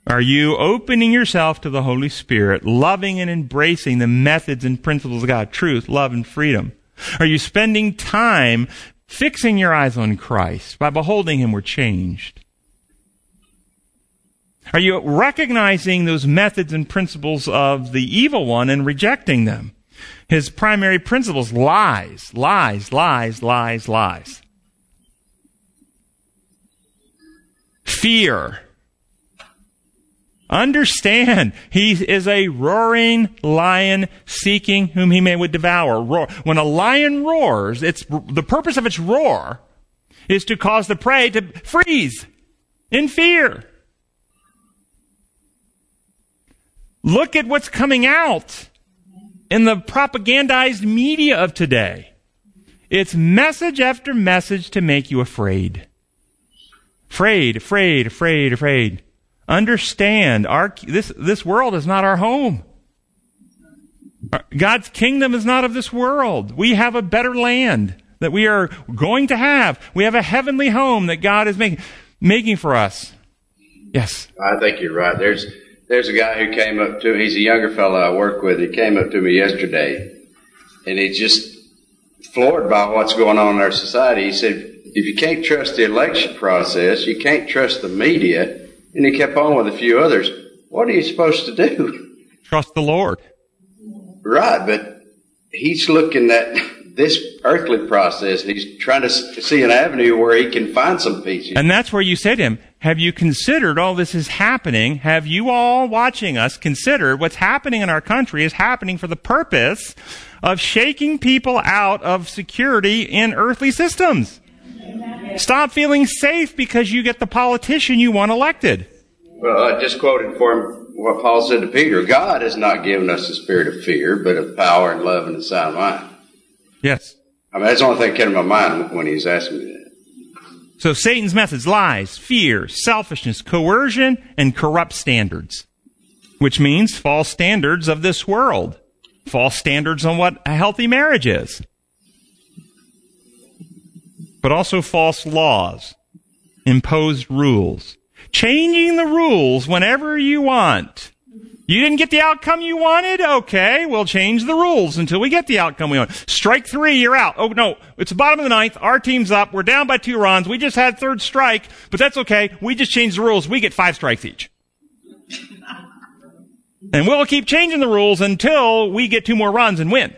Are you opening yourself to the Holy Spirit, loving and embracing the methods and principles of God, truth, love, and freedom? Are you spending time fixing your eyes on Christ. By beholding Him, we're changed. Are you recognizing those methods and principles of the evil one and rejecting them? His primary principles, lies, lies, lies, lies, lies. Fear, Understand, he is a roaring lion seeking whom he may would devour. Roar. When a lion roars, it's, the purpose of its roar is to cause the prey to freeze in fear. Look at what's coming out in the propagandized media of today. It's message after message to make you afraid. Afraid, afraid, afraid, afraid. Understand, our, this, this world is not our home. Uh, God's kingdom is not of this world. We have a better land that we are going to have. We have a heavenly home that God is making, making for us. Yes. I think you're right. There's, there's a guy who came up to, he's a younger fellow I work with. He came up to me yesterday and he's just floored by what's going on in our society. He said, if you can't trust the election process, you can't trust the media, and he kept on with a few others. What are you supposed to do? Trust the Lord. Right, but he's looking at this earthly process. And he's trying to see an avenue where he can find some peace. And that's where you say to him, have you considered all this is happening? Have you all watching us considered what's happening in our country is happening for the purpose of shaking people out of security in earthly systems? Stop feeling safe because you get the politician you want elected. Well, I just quoted for him what Paul said to Peter God has not given us a spirit of fear, but of power and love and a sound mind. Yes. I mean, that's the only thing that came to my mind when he was asking me that. So Satan's methods, lies, fear, selfishness, coercion, and corrupt standards. Which means false standards of this world. False standards on what a healthy marriage is. But also false laws. Imposed rules. Changing the rules whenever you want. You didn't get the outcome you wanted? Okay, we'll change the rules until we get the outcome we want. Strike three, you're out. Oh no, it's the bottom of the ninth. Our team's up. We're down by two runs. We just had third strike, but that's okay. We just changed the rules. We get five strikes each. And we'll keep changing the rules until we get two more runs and win.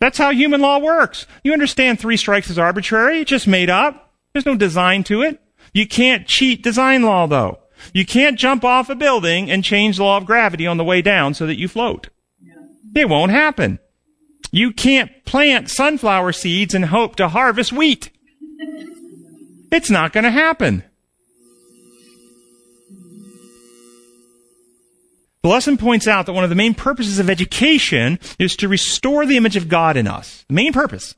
That's how human law works. You understand three strikes is arbitrary. It's just made up. There's no design to it. You can't cheat design law though. You can't jump off a building and change the law of gravity on the way down so that you float. It won't happen. You can't plant sunflower seeds and hope to harvest wheat. It's not going to happen. The lesson points out that one of the main purposes of education is to restore the image of God in us. The main purpose.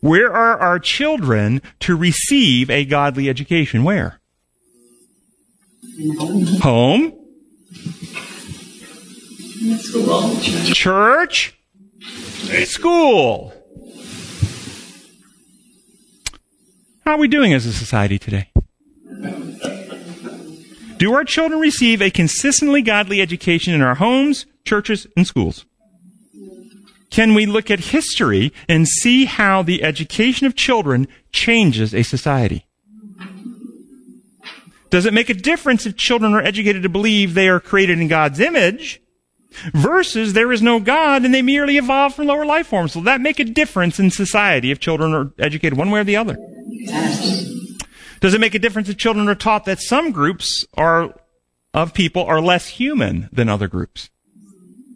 Where are our children to receive a godly education? Where? Home. Church. School. How are we doing as a society today? Do our children receive a consistently godly education in our homes, churches, and schools? Can we look at history and see how the education of children changes a society? Does it make a difference if children are educated to believe they are created in God's image versus there is no God and they merely evolved from lower life forms? Will that make a difference in society if children are educated one way or the other? Does it make a difference if children are taught that some groups are, of people are less human than other groups?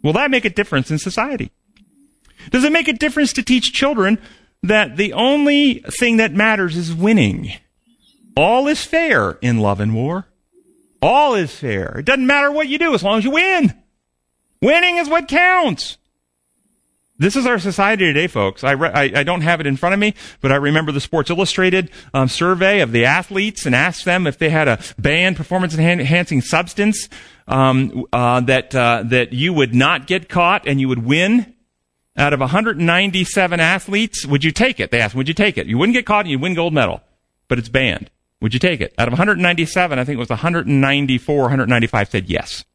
Will that make a difference in society? Does it make a difference to teach children that the only thing that matters is winning? All is fair in love and war. All is fair. It doesn't matter what you do as long as you win. Winning is what counts. This is our society today, folks. I, re- I, I, don't have it in front of me, but I remember the Sports Illustrated um, survey of the athletes and asked them if they had a banned performance enhancing substance um, uh, that uh, that you would not get caught and you would win. Out of 197 athletes, would you take it? They asked, would you take it? You wouldn't get caught and you'd win gold medal, but it's banned. Would you take it? Out of 197, I think it was 194, 195 said yes.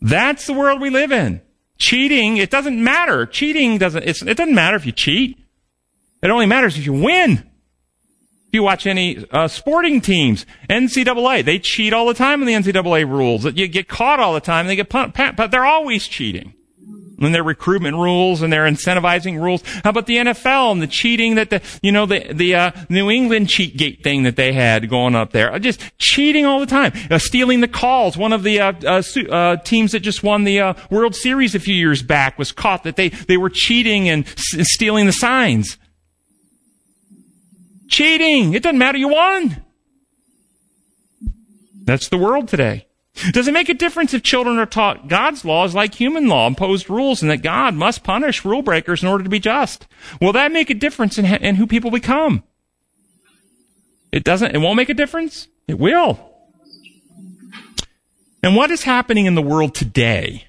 That's the world we live in. Cheating, it doesn't matter. Cheating doesn't, it doesn't matter if you cheat. It only matters if you win. If you watch any uh, sporting teams, NCAA, they cheat all the time in the NCAA rules. You get caught all the time. They get pumped, but they're always cheating and their recruitment rules and their incentivizing rules. How about the NFL and the cheating that the, you know, the, the, uh, New England cheat gate thing that they had going up there? Just cheating all the time. Uh, stealing the calls. One of the, uh, uh, uh teams that just won the, uh, World Series a few years back was caught that they, they were cheating and s- stealing the signs. Cheating. It doesn't matter. You won. That's the world today. Does it make a difference if children are taught God's law is like human law, imposed rules, and that God must punish rule breakers in order to be just? Will that make a difference in, in who people become? It doesn't, it won't make a difference? It will. And what is happening in the world today?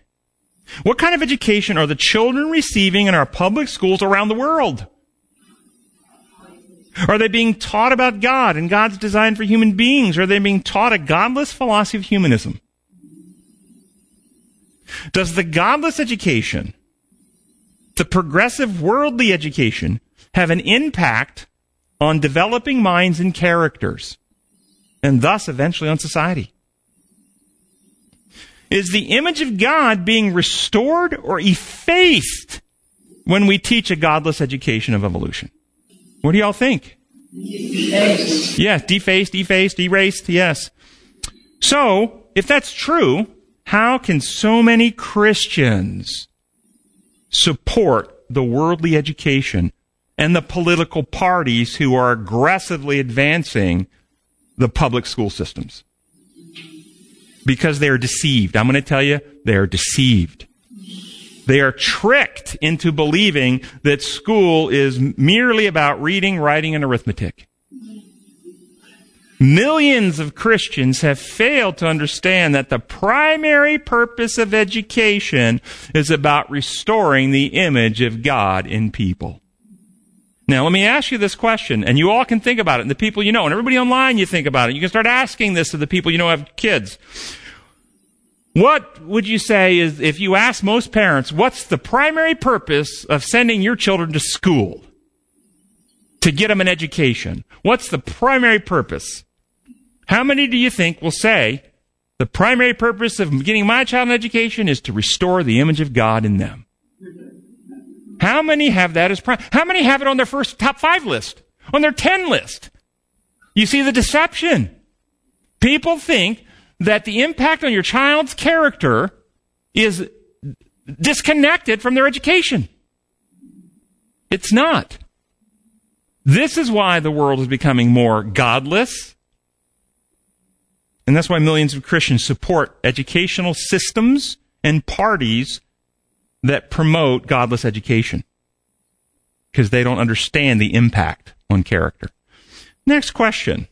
What kind of education are the children receiving in our public schools around the world? Are they being taught about God and God's design for human beings? Are they being taught a godless philosophy of humanism? Does the godless education, the progressive worldly education, have an impact on developing minds and characters? and thus eventually on society. Is the image of God being restored or effaced when we teach a godless education of evolution? What do y'all think? Defaced. Yes, defaced, effaced, erased, yes. So, if that's true, how can so many Christians support the worldly education and the political parties who are aggressively advancing the public school systems? Because they are deceived. I'm going to tell you, they are deceived. They are tricked into believing that school is merely about reading, writing, and arithmetic. Millions of Christians have failed to understand that the primary purpose of education is about restoring the image of God in people. Now, let me ask you this question, and you all can think about it, and the people you know, and everybody online, you think about it. You can start asking this to the people you know have kids. What would you say is, if you ask most parents, what's the primary purpose of sending your children to school? To get them an education. What's the primary purpose? How many do you think will say, the primary purpose of getting my child an education is to restore the image of God in them? How many have that as prime? How many have it on their first top five list? On their ten list? You see the deception. People think that the impact on your child's character is disconnected from their education. It's not. This is why the world is becoming more godless. And that's why millions of Christians support educational systems and parties that promote godless education. Because they don't understand the impact on character. Next question.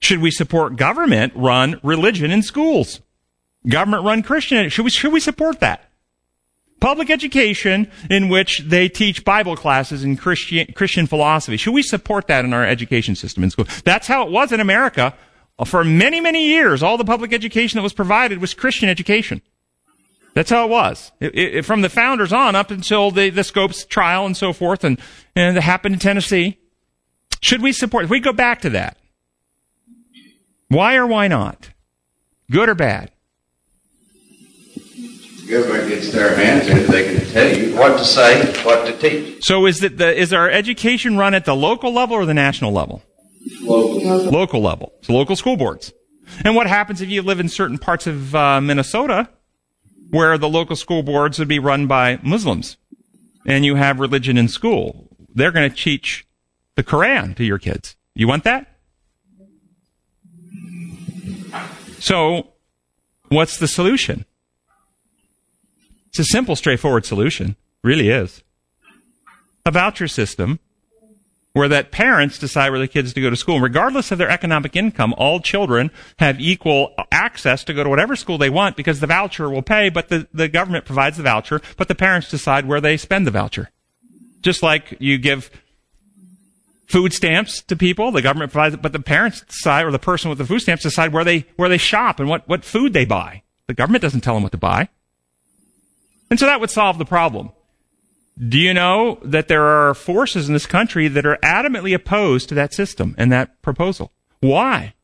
Should we support government run religion in schools? Government run Christian, should we, should we support that? Public education in which they teach Bible classes and Christian, Christian philosophy. Should we support that in our education system in school? That's how it was in America. For many, many years, all the public education that was provided was Christian education. That's how it was. It, it, from the founders on up until the, the Scopes trial and so forth, and, and it happened in Tennessee. Should we support, if we go back to that, why or why not? Good or bad? government gets their hands in they can tell you what to say, what to teach. So is it the is our education run at the local level or the national level? Local. Local level. So local school boards. And what happens if you live in certain parts of uh, Minnesota where the local school boards would be run by Muslims and you have religion in school? They're going to teach the Quran to your kids. You want that? So, what's the solution? It's a simple, straightforward solution. really is. A voucher system where that parents decide where the kids to go to school. And Regardless of their economic income, all children have equal access to go to whatever school they want because the voucher will pay, but the, the government provides the voucher, but the parents decide where they spend the voucher. Just like you give food stamps to people. The government provides it, but the parents decide, or the person with the food stamps decide where they, where they shop and what, what food they buy. The government doesn't tell them what to buy. And so that would solve the problem. Do you know that there are forces in this country that are adamantly opposed to that system and that proposal? Why?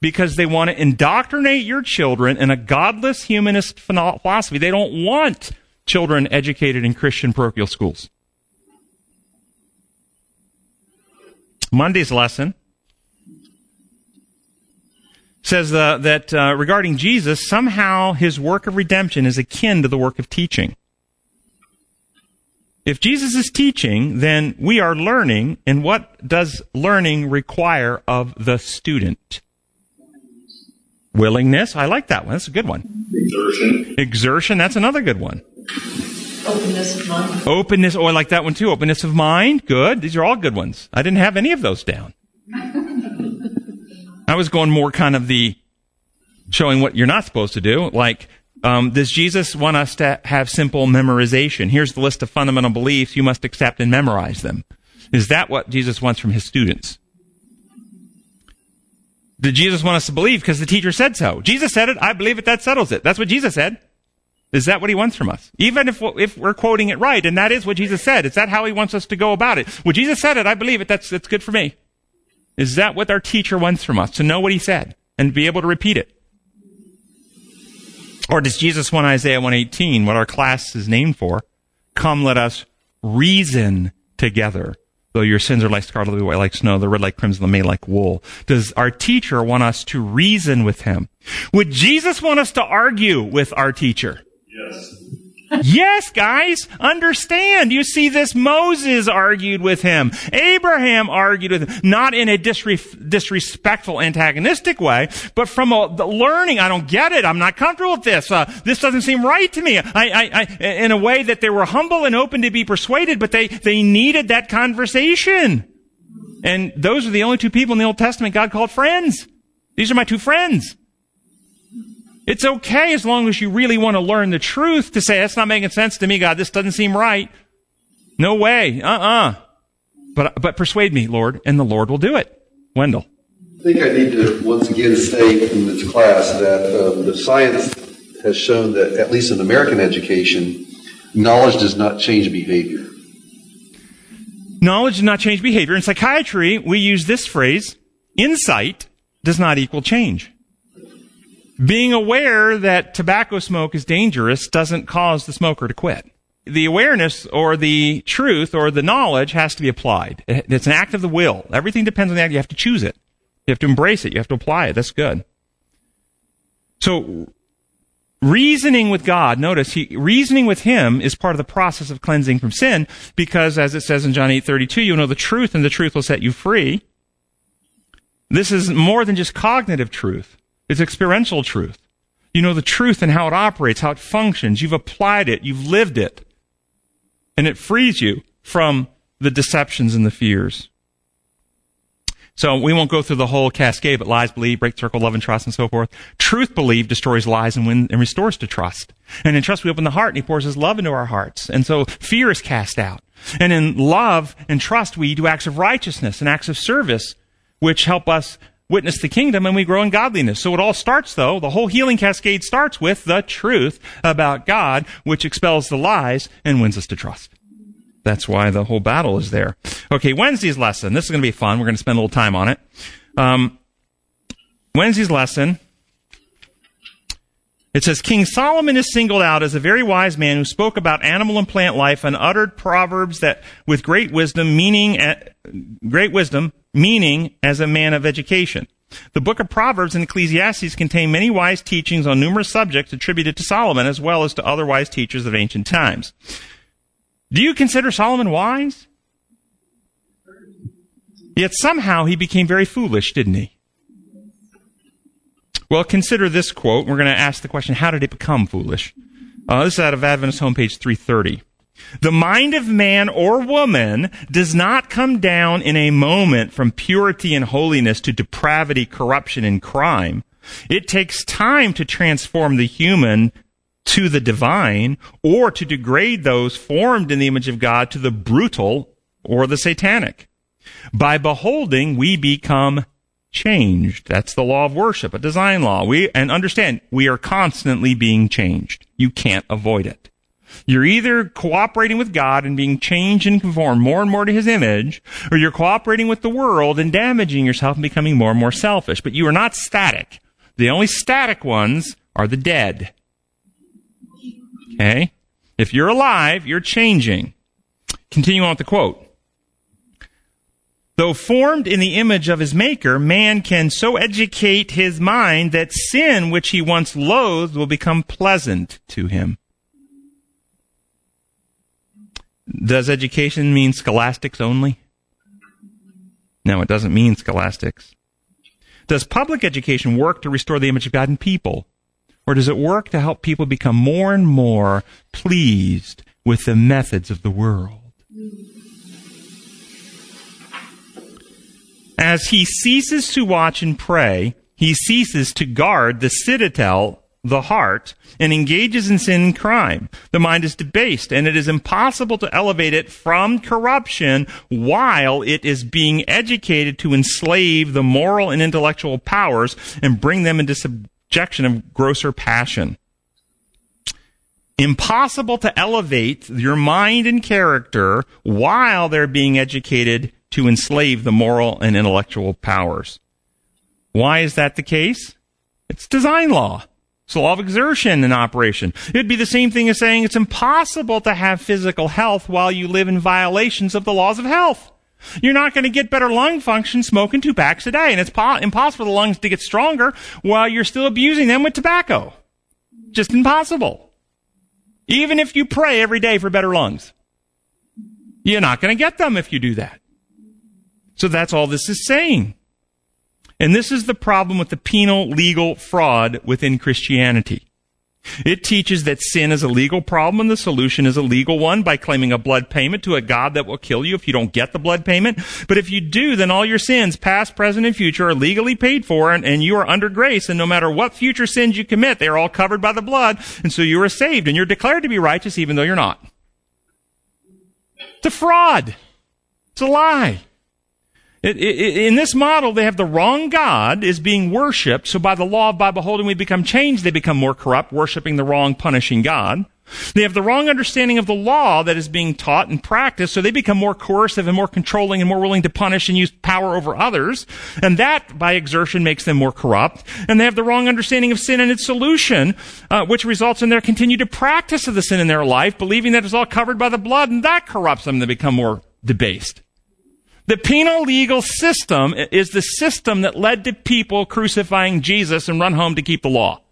Because they want to indoctrinate your children in a godless humanist philosophy. They don't want children educated in Christian parochial schools. Monday's lesson says uh, that uh, regarding Jesus, somehow his work of redemption is akin to the work of teaching. If Jesus is teaching, then we are learning, and what does learning require of the student? Willingness. I like that one. That's a good one. Exertion. Exertion. That's another good one. Openness of mind. Openness. Oh, I like that one too. Openness of mind. Good. These are all good ones. I didn't have any of those down. I was going more kind of the showing what you're not supposed to do. Like, um, does Jesus want us to have simple memorization? Here's the list of fundamental beliefs. You must accept and memorize them. Is that what Jesus wants from his students? Did Jesus want us to believe because the teacher said so? Jesus said it. I believe it. That settles it. That's what Jesus said. Is that what he wants from us? Even if, if we're quoting it right, and that is what Jesus said, is that how he wants us to go about it? Well, Jesus said it, I believe it, that's, that's good for me. Is that what our teacher wants from us? To know what he said and be able to repeat it? Or does Jesus want Isaiah 118, what our class is named for? Come, let us reason together. Though your sins are like scarlet, white like snow, the red like crimson, the may like wool. Does our teacher want us to reason with him? Would Jesus want us to argue with our teacher? Yes. yes, guys, understand. You see this, Moses argued with him. Abraham argued with him. Not in a disre- disrespectful, antagonistic way, but from a, learning. I don't get it. I'm not comfortable with this. Uh, this doesn't seem right to me. I, I, I, in a way that they were humble and open to be persuaded, but they, they needed that conversation. And those are the only two people in the Old Testament God called friends. These are my two friends. It's okay as long as you really want to learn the truth to say, that's not making sense to me, God. This doesn't seem right. No way. Uh-uh. But, but persuade me, Lord, and the Lord will do it. Wendell. I think I need to once again state in this class that um, the science has shown that, at least in American education, knowledge does not change behavior. Knowledge does not change behavior. In psychiatry, we use this phrase, insight does not equal change. Being aware that tobacco smoke is dangerous doesn't cause the smoker to quit. The awareness or the truth or the knowledge has to be applied. It's an act of the will. Everything depends on that. You have to choose it. You have to embrace it. You have to apply it. That's good. So, reasoning with God, notice, he, reasoning with Him is part of the process of cleansing from sin because, as it says in John 8 32, you know the truth and the truth will set you free. This is more than just cognitive truth. It's experiential truth. You know the truth and how it operates, how it functions. You've applied it. You've lived it. And it frees you from the deceptions and the fears. So we won't go through the whole cascade, but lies believe, break circle, love and trust, and so forth. Truth believe destroys lies and, win, and restores to trust. And in trust, we open the heart, and He pours His love into our hearts. And so fear is cast out. And in love and trust, we do acts of righteousness and acts of service, which help us witness the kingdom and we grow in godliness. So it all starts though, the whole healing cascade starts with the truth about God, which expels the lies and wins us to trust. That's why the whole battle is there. Okay, Wednesday's lesson. This is going to be fun. We're going to spend a little time on it. Um, Wednesday's lesson. It says King Solomon is singled out as a very wise man who spoke about animal and plant life and uttered proverbs that with great wisdom, meaning great wisdom, meaning as a man of education. The book of Proverbs and Ecclesiastes contain many wise teachings on numerous subjects attributed to Solomon as well as to other wise teachers of ancient times. Do you consider Solomon wise? Yet somehow he became very foolish, didn't he? Well, consider this quote. We're going to ask the question, how did it become foolish? Uh, this is out of Adventist Home page 330. The mind of man or woman does not come down in a moment from purity and holiness to depravity, corruption, and crime. It takes time to transform the human to the divine or to degrade those formed in the image of God to the brutal or the satanic. By beholding, we become changed. That's the law of worship, a design law. We, and understand, we are constantly being changed. You can't avoid it. You're either cooperating with God and being changed and conformed more and more to His image, or you're cooperating with the world and damaging yourself and becoming more and more selfish. But you are not static. The only static ones are the dead. Okay? If you're alive, you're changing. Continue on with the quote. Though formed in the image of his maker, man can so educate his mind that sin which he once loathed will become pleasant to him. Does education mean scholastics only? No, it doesn't mean scholastics. Does public education work to restore the image of God in people? Or does it work to help people become more and more pleased with the methods of the world? As he ceases to watch and pray, he ceases to guard the citadel the heart and engages in sin and crime. The mind is debased and it is impossible to elevate it from corruption while it is being educated to enslave the moral and intellectual powers and bring them into subjection of grosser passion. Impossible to elevate your mind and character while they're being educated to enslave the moral and intellectual powers. Why is that the case? It's design law. It's the law of exertion in operation. It'd be the same thing as saying it's impossible to have physical health while you live in violations of the laws of health. You're not going to get better lung function smoking two packs a day, and it's po- impossible for the lungs to get stronger while you're still abusing them with tobacco. Just impossible. Even if you pray every day for better lungs. You're not going to get them if you do that. So that's all this is saying. And this is the problem with the penal legal fraud within Christianity. It teaches that sin is a legal problem and the solution is a legal one by claiming a blood payment to a God that will kill you if you don't get the blood payment. But if you do, then all your sins, past, present, and future, are legally paid for and, and you are under grace. And no matter what future sins you commit, they are all covered by the blood. And so you are saved and you're declared to be righteous even though you're not. It's a fraud. It's a lie. It, it, in this model, they have the wrong God is being worshipped. So by the law of by beholding we become changed, they become more corrupt, worshiping the wrong, punishing God. They have the wrong understanding of the law that is being taught and practiced, so they become more coercive and more controlling and more willing to punish and use power over others. And that, by exertion, makes them more corrupt. And they have the wrong understanding of sin and its solution, uh, which results in their continued practice of the sin in their life, believing that it's all covered by the blood, and that corrupts them They become more debased. The penal legal system is the system that led to people crucifying Jesus and run home to keep the law.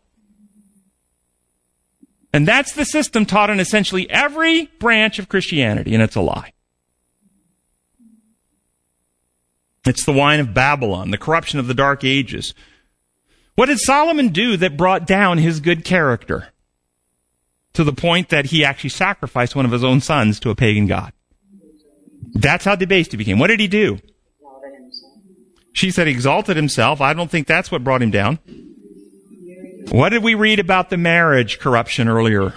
And that's the system taught in essentially every branch of Christianity, and it's a lie. It's the wine of Babylon, the corruption of the Dark Ages. What did Solomon do that brought down his good character? To the point that he actually sacrificed one of his own sons to a pagan god. That's how debased he became. What did he do? She said he exalted himself. I don't think that's what brought him down. What did we read about the marriage corruption earlier?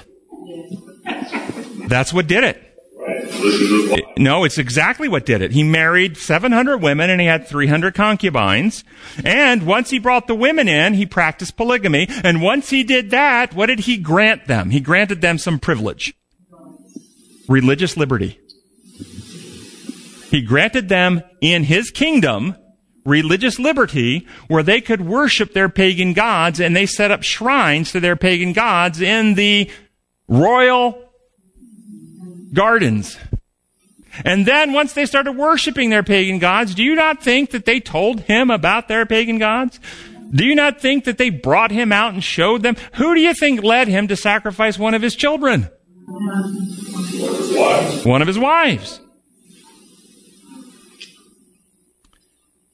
That's what did it. No, it's exactly what did it. He married 700 women and he had 300 concubines. And once he brought the women in, he practiced polygamy. And once he did that, what did he grant them? He granted them some privilege. Religious liberty. He granted them in his kingdom religious liberty where they could worship their pagan gods and they set up shrines to their pagan gods in the royal gardens. And then once they started worshiping their pagan gods, do you not think that they told him about their pagan gods? Do you not think that they brought him out and showed them? Who do you think led him to sacrifice one of his children? One of his wives.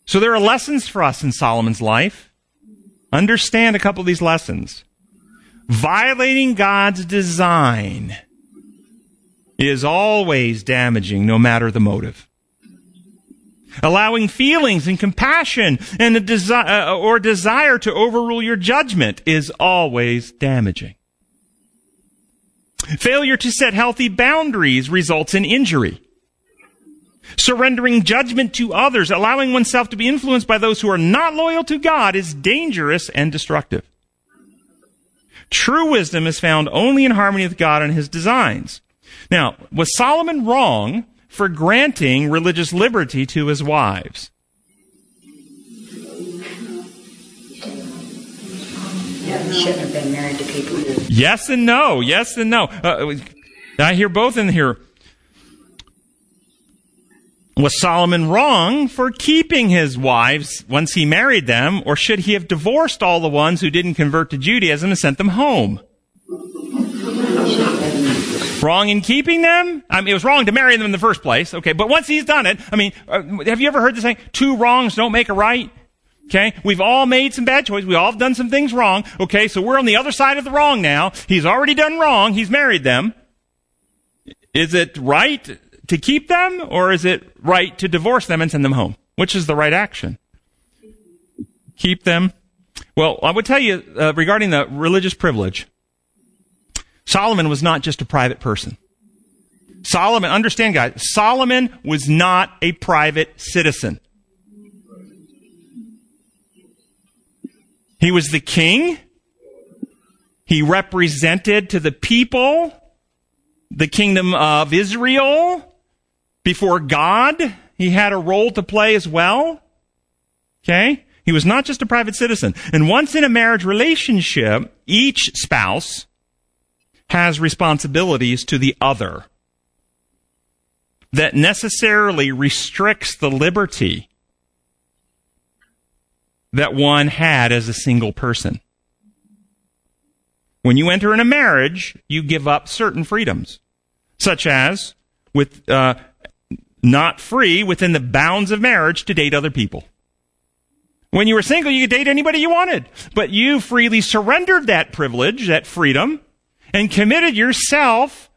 So there are lessons for us in Solomon's life. Understand a couple of these lessons. Violating God's design is always damaging no matter the motive. Allowing feelings and compassion and a desi- uh, or desire to overrule your judgment is always damaging. Failure to set healthy boundaries results in injury. Surrendering judgment to others, allowing oneself to be influenced by those who are not loyal to God is dangerous and destructive. True wisdom is found only in harmony with God and his designs. Now, was Solomon wrong for granting religious liberty to his wives? shouldn't have been married to people. Yes and no. Yes and no. Uh, I hear both in here. Was Solomon wrong for keeping his wives once he married them, or should he have divorced all the ones who didn't convert to Judaism and sent them home? Wrong in keeping them? I mean, it was wrong to marry them in the first place. Okay, but once he's done it, I mean, uh, have you ever heard the saying, two wrongs don't make a right? Okay, we've all made some bad choices. We all have done some things wrong. Okay, so we're on the other side of the wrong now. He's already done wrong. He's married them. Is it right to keep them, or is it right to divorce them and send them home? Which is the right action? Keep them. Well, I would tell you uh, regarding the religious privilege, Solomon was not just a private person. Solomon, understand guys, Solomon was not a private citizen. He was the king. He represented to the people the kingdom of Israel before God. He had a role to play as well. Okay? He was not just a private citizen. And once in a marriage relationship, each spouse has responsibilities to the other that necessarily restricts the liberty that one had as a single person. When you enter in a marriage, you give up certain freedoms, such as with uh, not free within the bounds of marriage to date other people. When you were single, you could date anybody you wanted, but you freely surrendered that privilege, that freedom, and committed yourself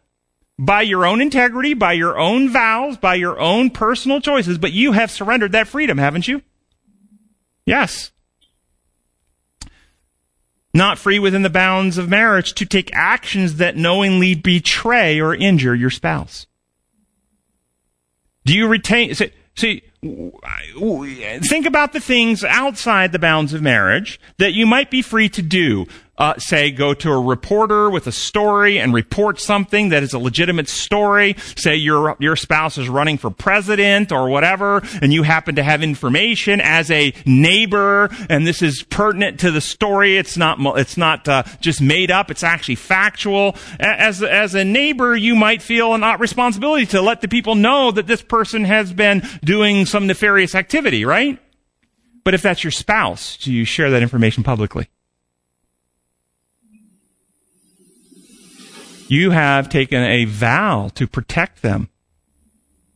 by your own integrity, by your own vows, by your own personal choices, but you have surrendered that freedom, haven't you? Yes. Not free within the bounds of marriage to take actions that knowingly betray or injure your spouse. Do you retain, see, think about the things outside the bounds of marriage that you might be free to do uh, say, go to a reporter with a story and report something that is a legitimate story. Say your your spouse is running for president or whatever, and you happen to have information as a neighbor, and this is pertinent to the story. It's not it's not uh, just made up. It's actually factual. As as a neighbor, you might feel an responsibility to let the people know that this person has been doing some nefarious activity, right? But if that's your spouse, do you share that information publicly? You have taken a vow to protect them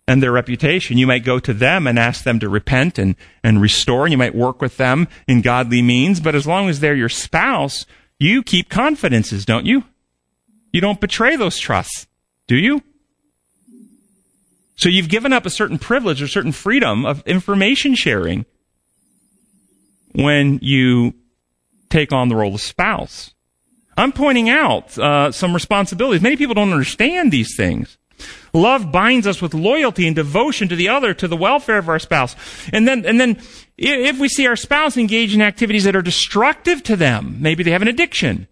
and their reputation. You might go to them and ask them to repent and, and restore, and you might work with them in godly means, but as long as they're your spouse, you keep confidences, don't you? You don't betray those trusts, do you? So you've given up a certain privilege or certain freedom of information sharing when you take on the role of spouse. I'm pointing out uh, some responsibilities. Many people don't understand these things. Love binds us with loyalty and devotion to the other, to the welfare of our spouse. And then, and then, if we see our spouse engage in activities that are destructive to them, maybe they have an addiction.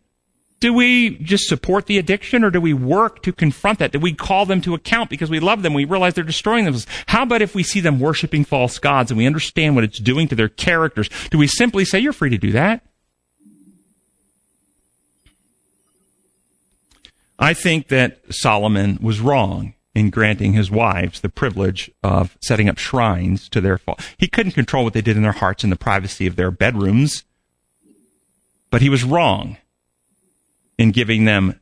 Do we just support the addiction or do we work to confront that? Do we call them to account because we love them? We realize they're destroying themselves. How about if we see them worshiping false gods and we understand what it's doing to their characters? Do we simply say, you're free to do that? I think that Solomon was wrong in granting his wives the privilege of setting up shrines to their fall. He couldn't control what they did in their hearts in the privacy of their bedrooms, but he was wrong in giving them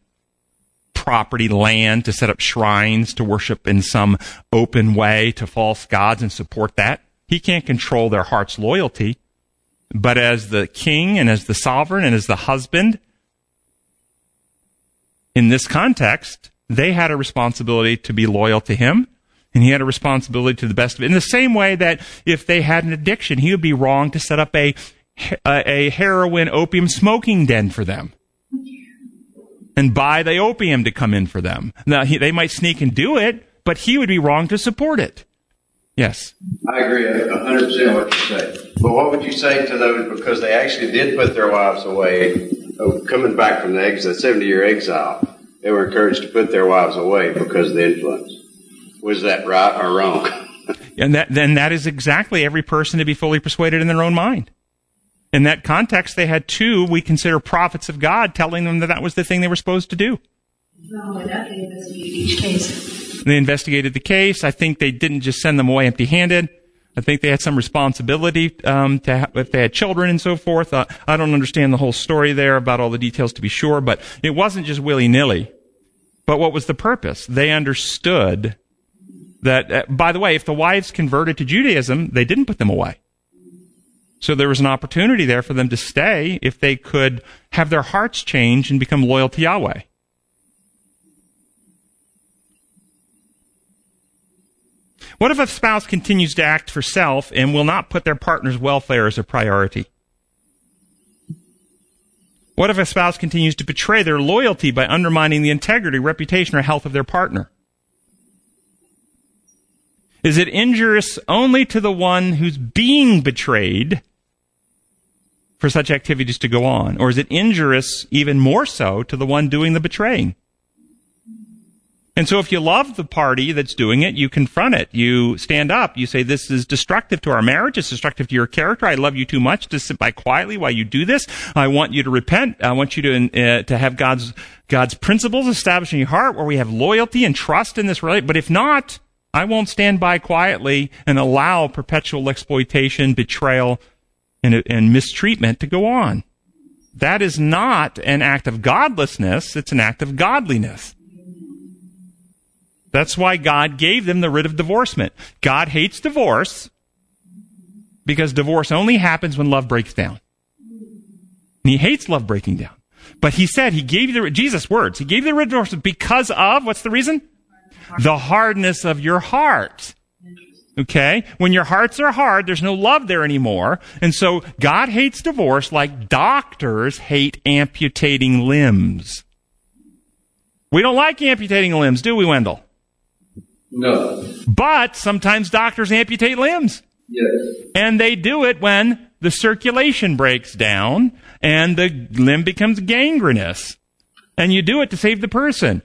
property, land to set up shrines to worship in some open way to false gods and support that. He can't control their heart's loyalty. But as the king and as the sovereign and as the husband, in this context, they had a responsibility to be loyal to him, and he had a responsibility to the best of it. In the same way that if they had an addiction, he would be wrong to set up a, a, heroin opium smoking den for them and buy the opium to come in for them. Now, he, they might sneak and do it, but he would be wrong to support it. Yes. I agree 100% what you say. But what would you say to those because they actually did put their wives away Oh, coming back from the exile, 70 year exile, they were encouraged to put their wives away because of the influence. Was that right or wrong? and that, then that is exactly every person to be fully persuaded in their own mind. In that context, they had two we consider prophets of God telling them that that was the thing they were supposed to do. Well, that they investigated each case. They investigated the case. I think they didn't just send them away empty handed. I think they had some responsibility um, to ha- if they had children and so forth. Uh, I don't understand the whole story there about all the details to be sure, but it wasn't just willy nilly. But what was the purpose? They understood that. Uh, by the way, if the wives converted to Judaism, they didn't put them away. So there was an opportunity there for them to stay if they could have their hearts change and become loyal to Yahweh. What if a spouse continues to act for self and will not put their partner's welfare as a priority? What if a spouse continues to betray their loyalty by undermining the integrity, reputation, or health of their partner? Is it injurious only to the one who's being betrayed for such activities to go on? Or is it injurious even more so to the one doing the betraying? And so if you love the party that's doing it, you confront it. You stand up. You say, this is destructive to our marriage. It's destructive to your character. I love you too much to sit by quietly while you do this. I want you to repent. I want you to, uh, to have God's, God's principles established in your heart where we have loyalty and trust in this relationship. But if not, I won't stand by quietly and allow perpetual exploitation, betrayal, and, and mistreatment to go on. That is not an act of godlessness. It's an act of godliness. That's why God gave them the writ of divorcement. God hates divorce because divorce only happens when love breaks down. And he hates love breaking down. But he said, he gave you the, Jesus' words, he gave you the writ of divorce because of, what's the reason? The hardness of your heart. Okay? When your hearts are hard, there's no love there anymore. And so God hates divorce like doctors hate amputating limbs. We don't like amputating limbs, do we, Wendell? No. But sometimes doctors amputate limbs. Yes. And they do it when the circulation breaks down and the limb becomes gangrenous. And you do it to save the person.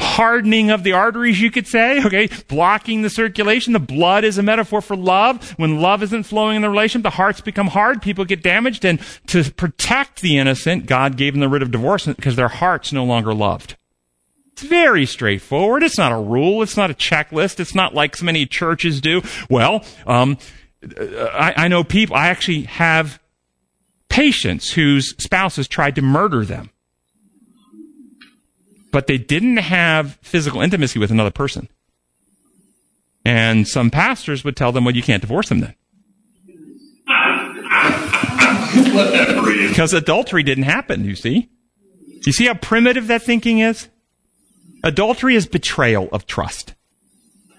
Hardening of the arteries, you could say, okay, blocking the circulation. The blood is a metaphor for love. When love isn't flowing in the relationship, the hearts become hard, people get damaged, and to protect the innocent, God gave them the writ of divorce because their hearts no longer loved. It's very straightforward. It's not a rule. It's not a checklist. It's not like so many churches do. Well, um, I, I know people, I actually have patients whose spouses tried to murder them. But they didn't have physical intimacy with another person. And some pastors would tell them, well, you can't divorce them then. Because adultery didn't happen, you see? You see how primitive that thinking is? Adultery is betrayal of trust.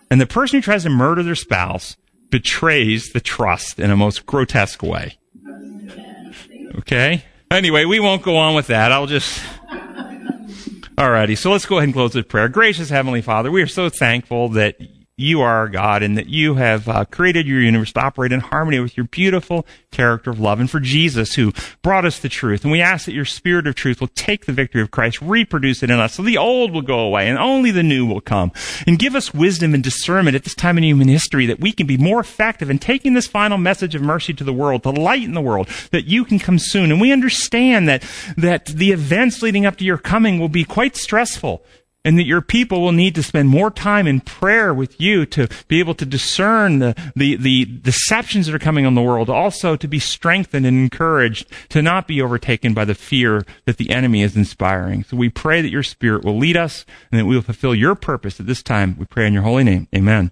And the person who tries to murder their spouse betrays the trust in a most grotesque way. Okay? Anyway, we won't go on with that. I'll just. Alrighty, so let's go ahead and close with prayer. Gracious Heavenly Father, we are so thankful that you are God and that you have uh, created your universe to operate in harmony with your beautiful character of love and for Jesus who brought us the truth. And we ask that your spirit of truth will take the victory of Christ, reproduce it in us so the old will go away and only the new will come. And give us wisdom and discernment at this time in human history that we can be more effective in taking this final message of mercy to the world, to lighten the world, that you can come soon. And we understand that, that the events leading up to your coming will be quite stressful and that your people will need to spend more time in prayer with you to be able to discern the, the, the, deceptions that are coming on the world, also to be strengthened and encouraged to not be overtaken by the fear that the enemy is inspiring. So we pray that your spirit will lead us and that we will fulfill your purpose at this time. We pray in your holy name. Amen.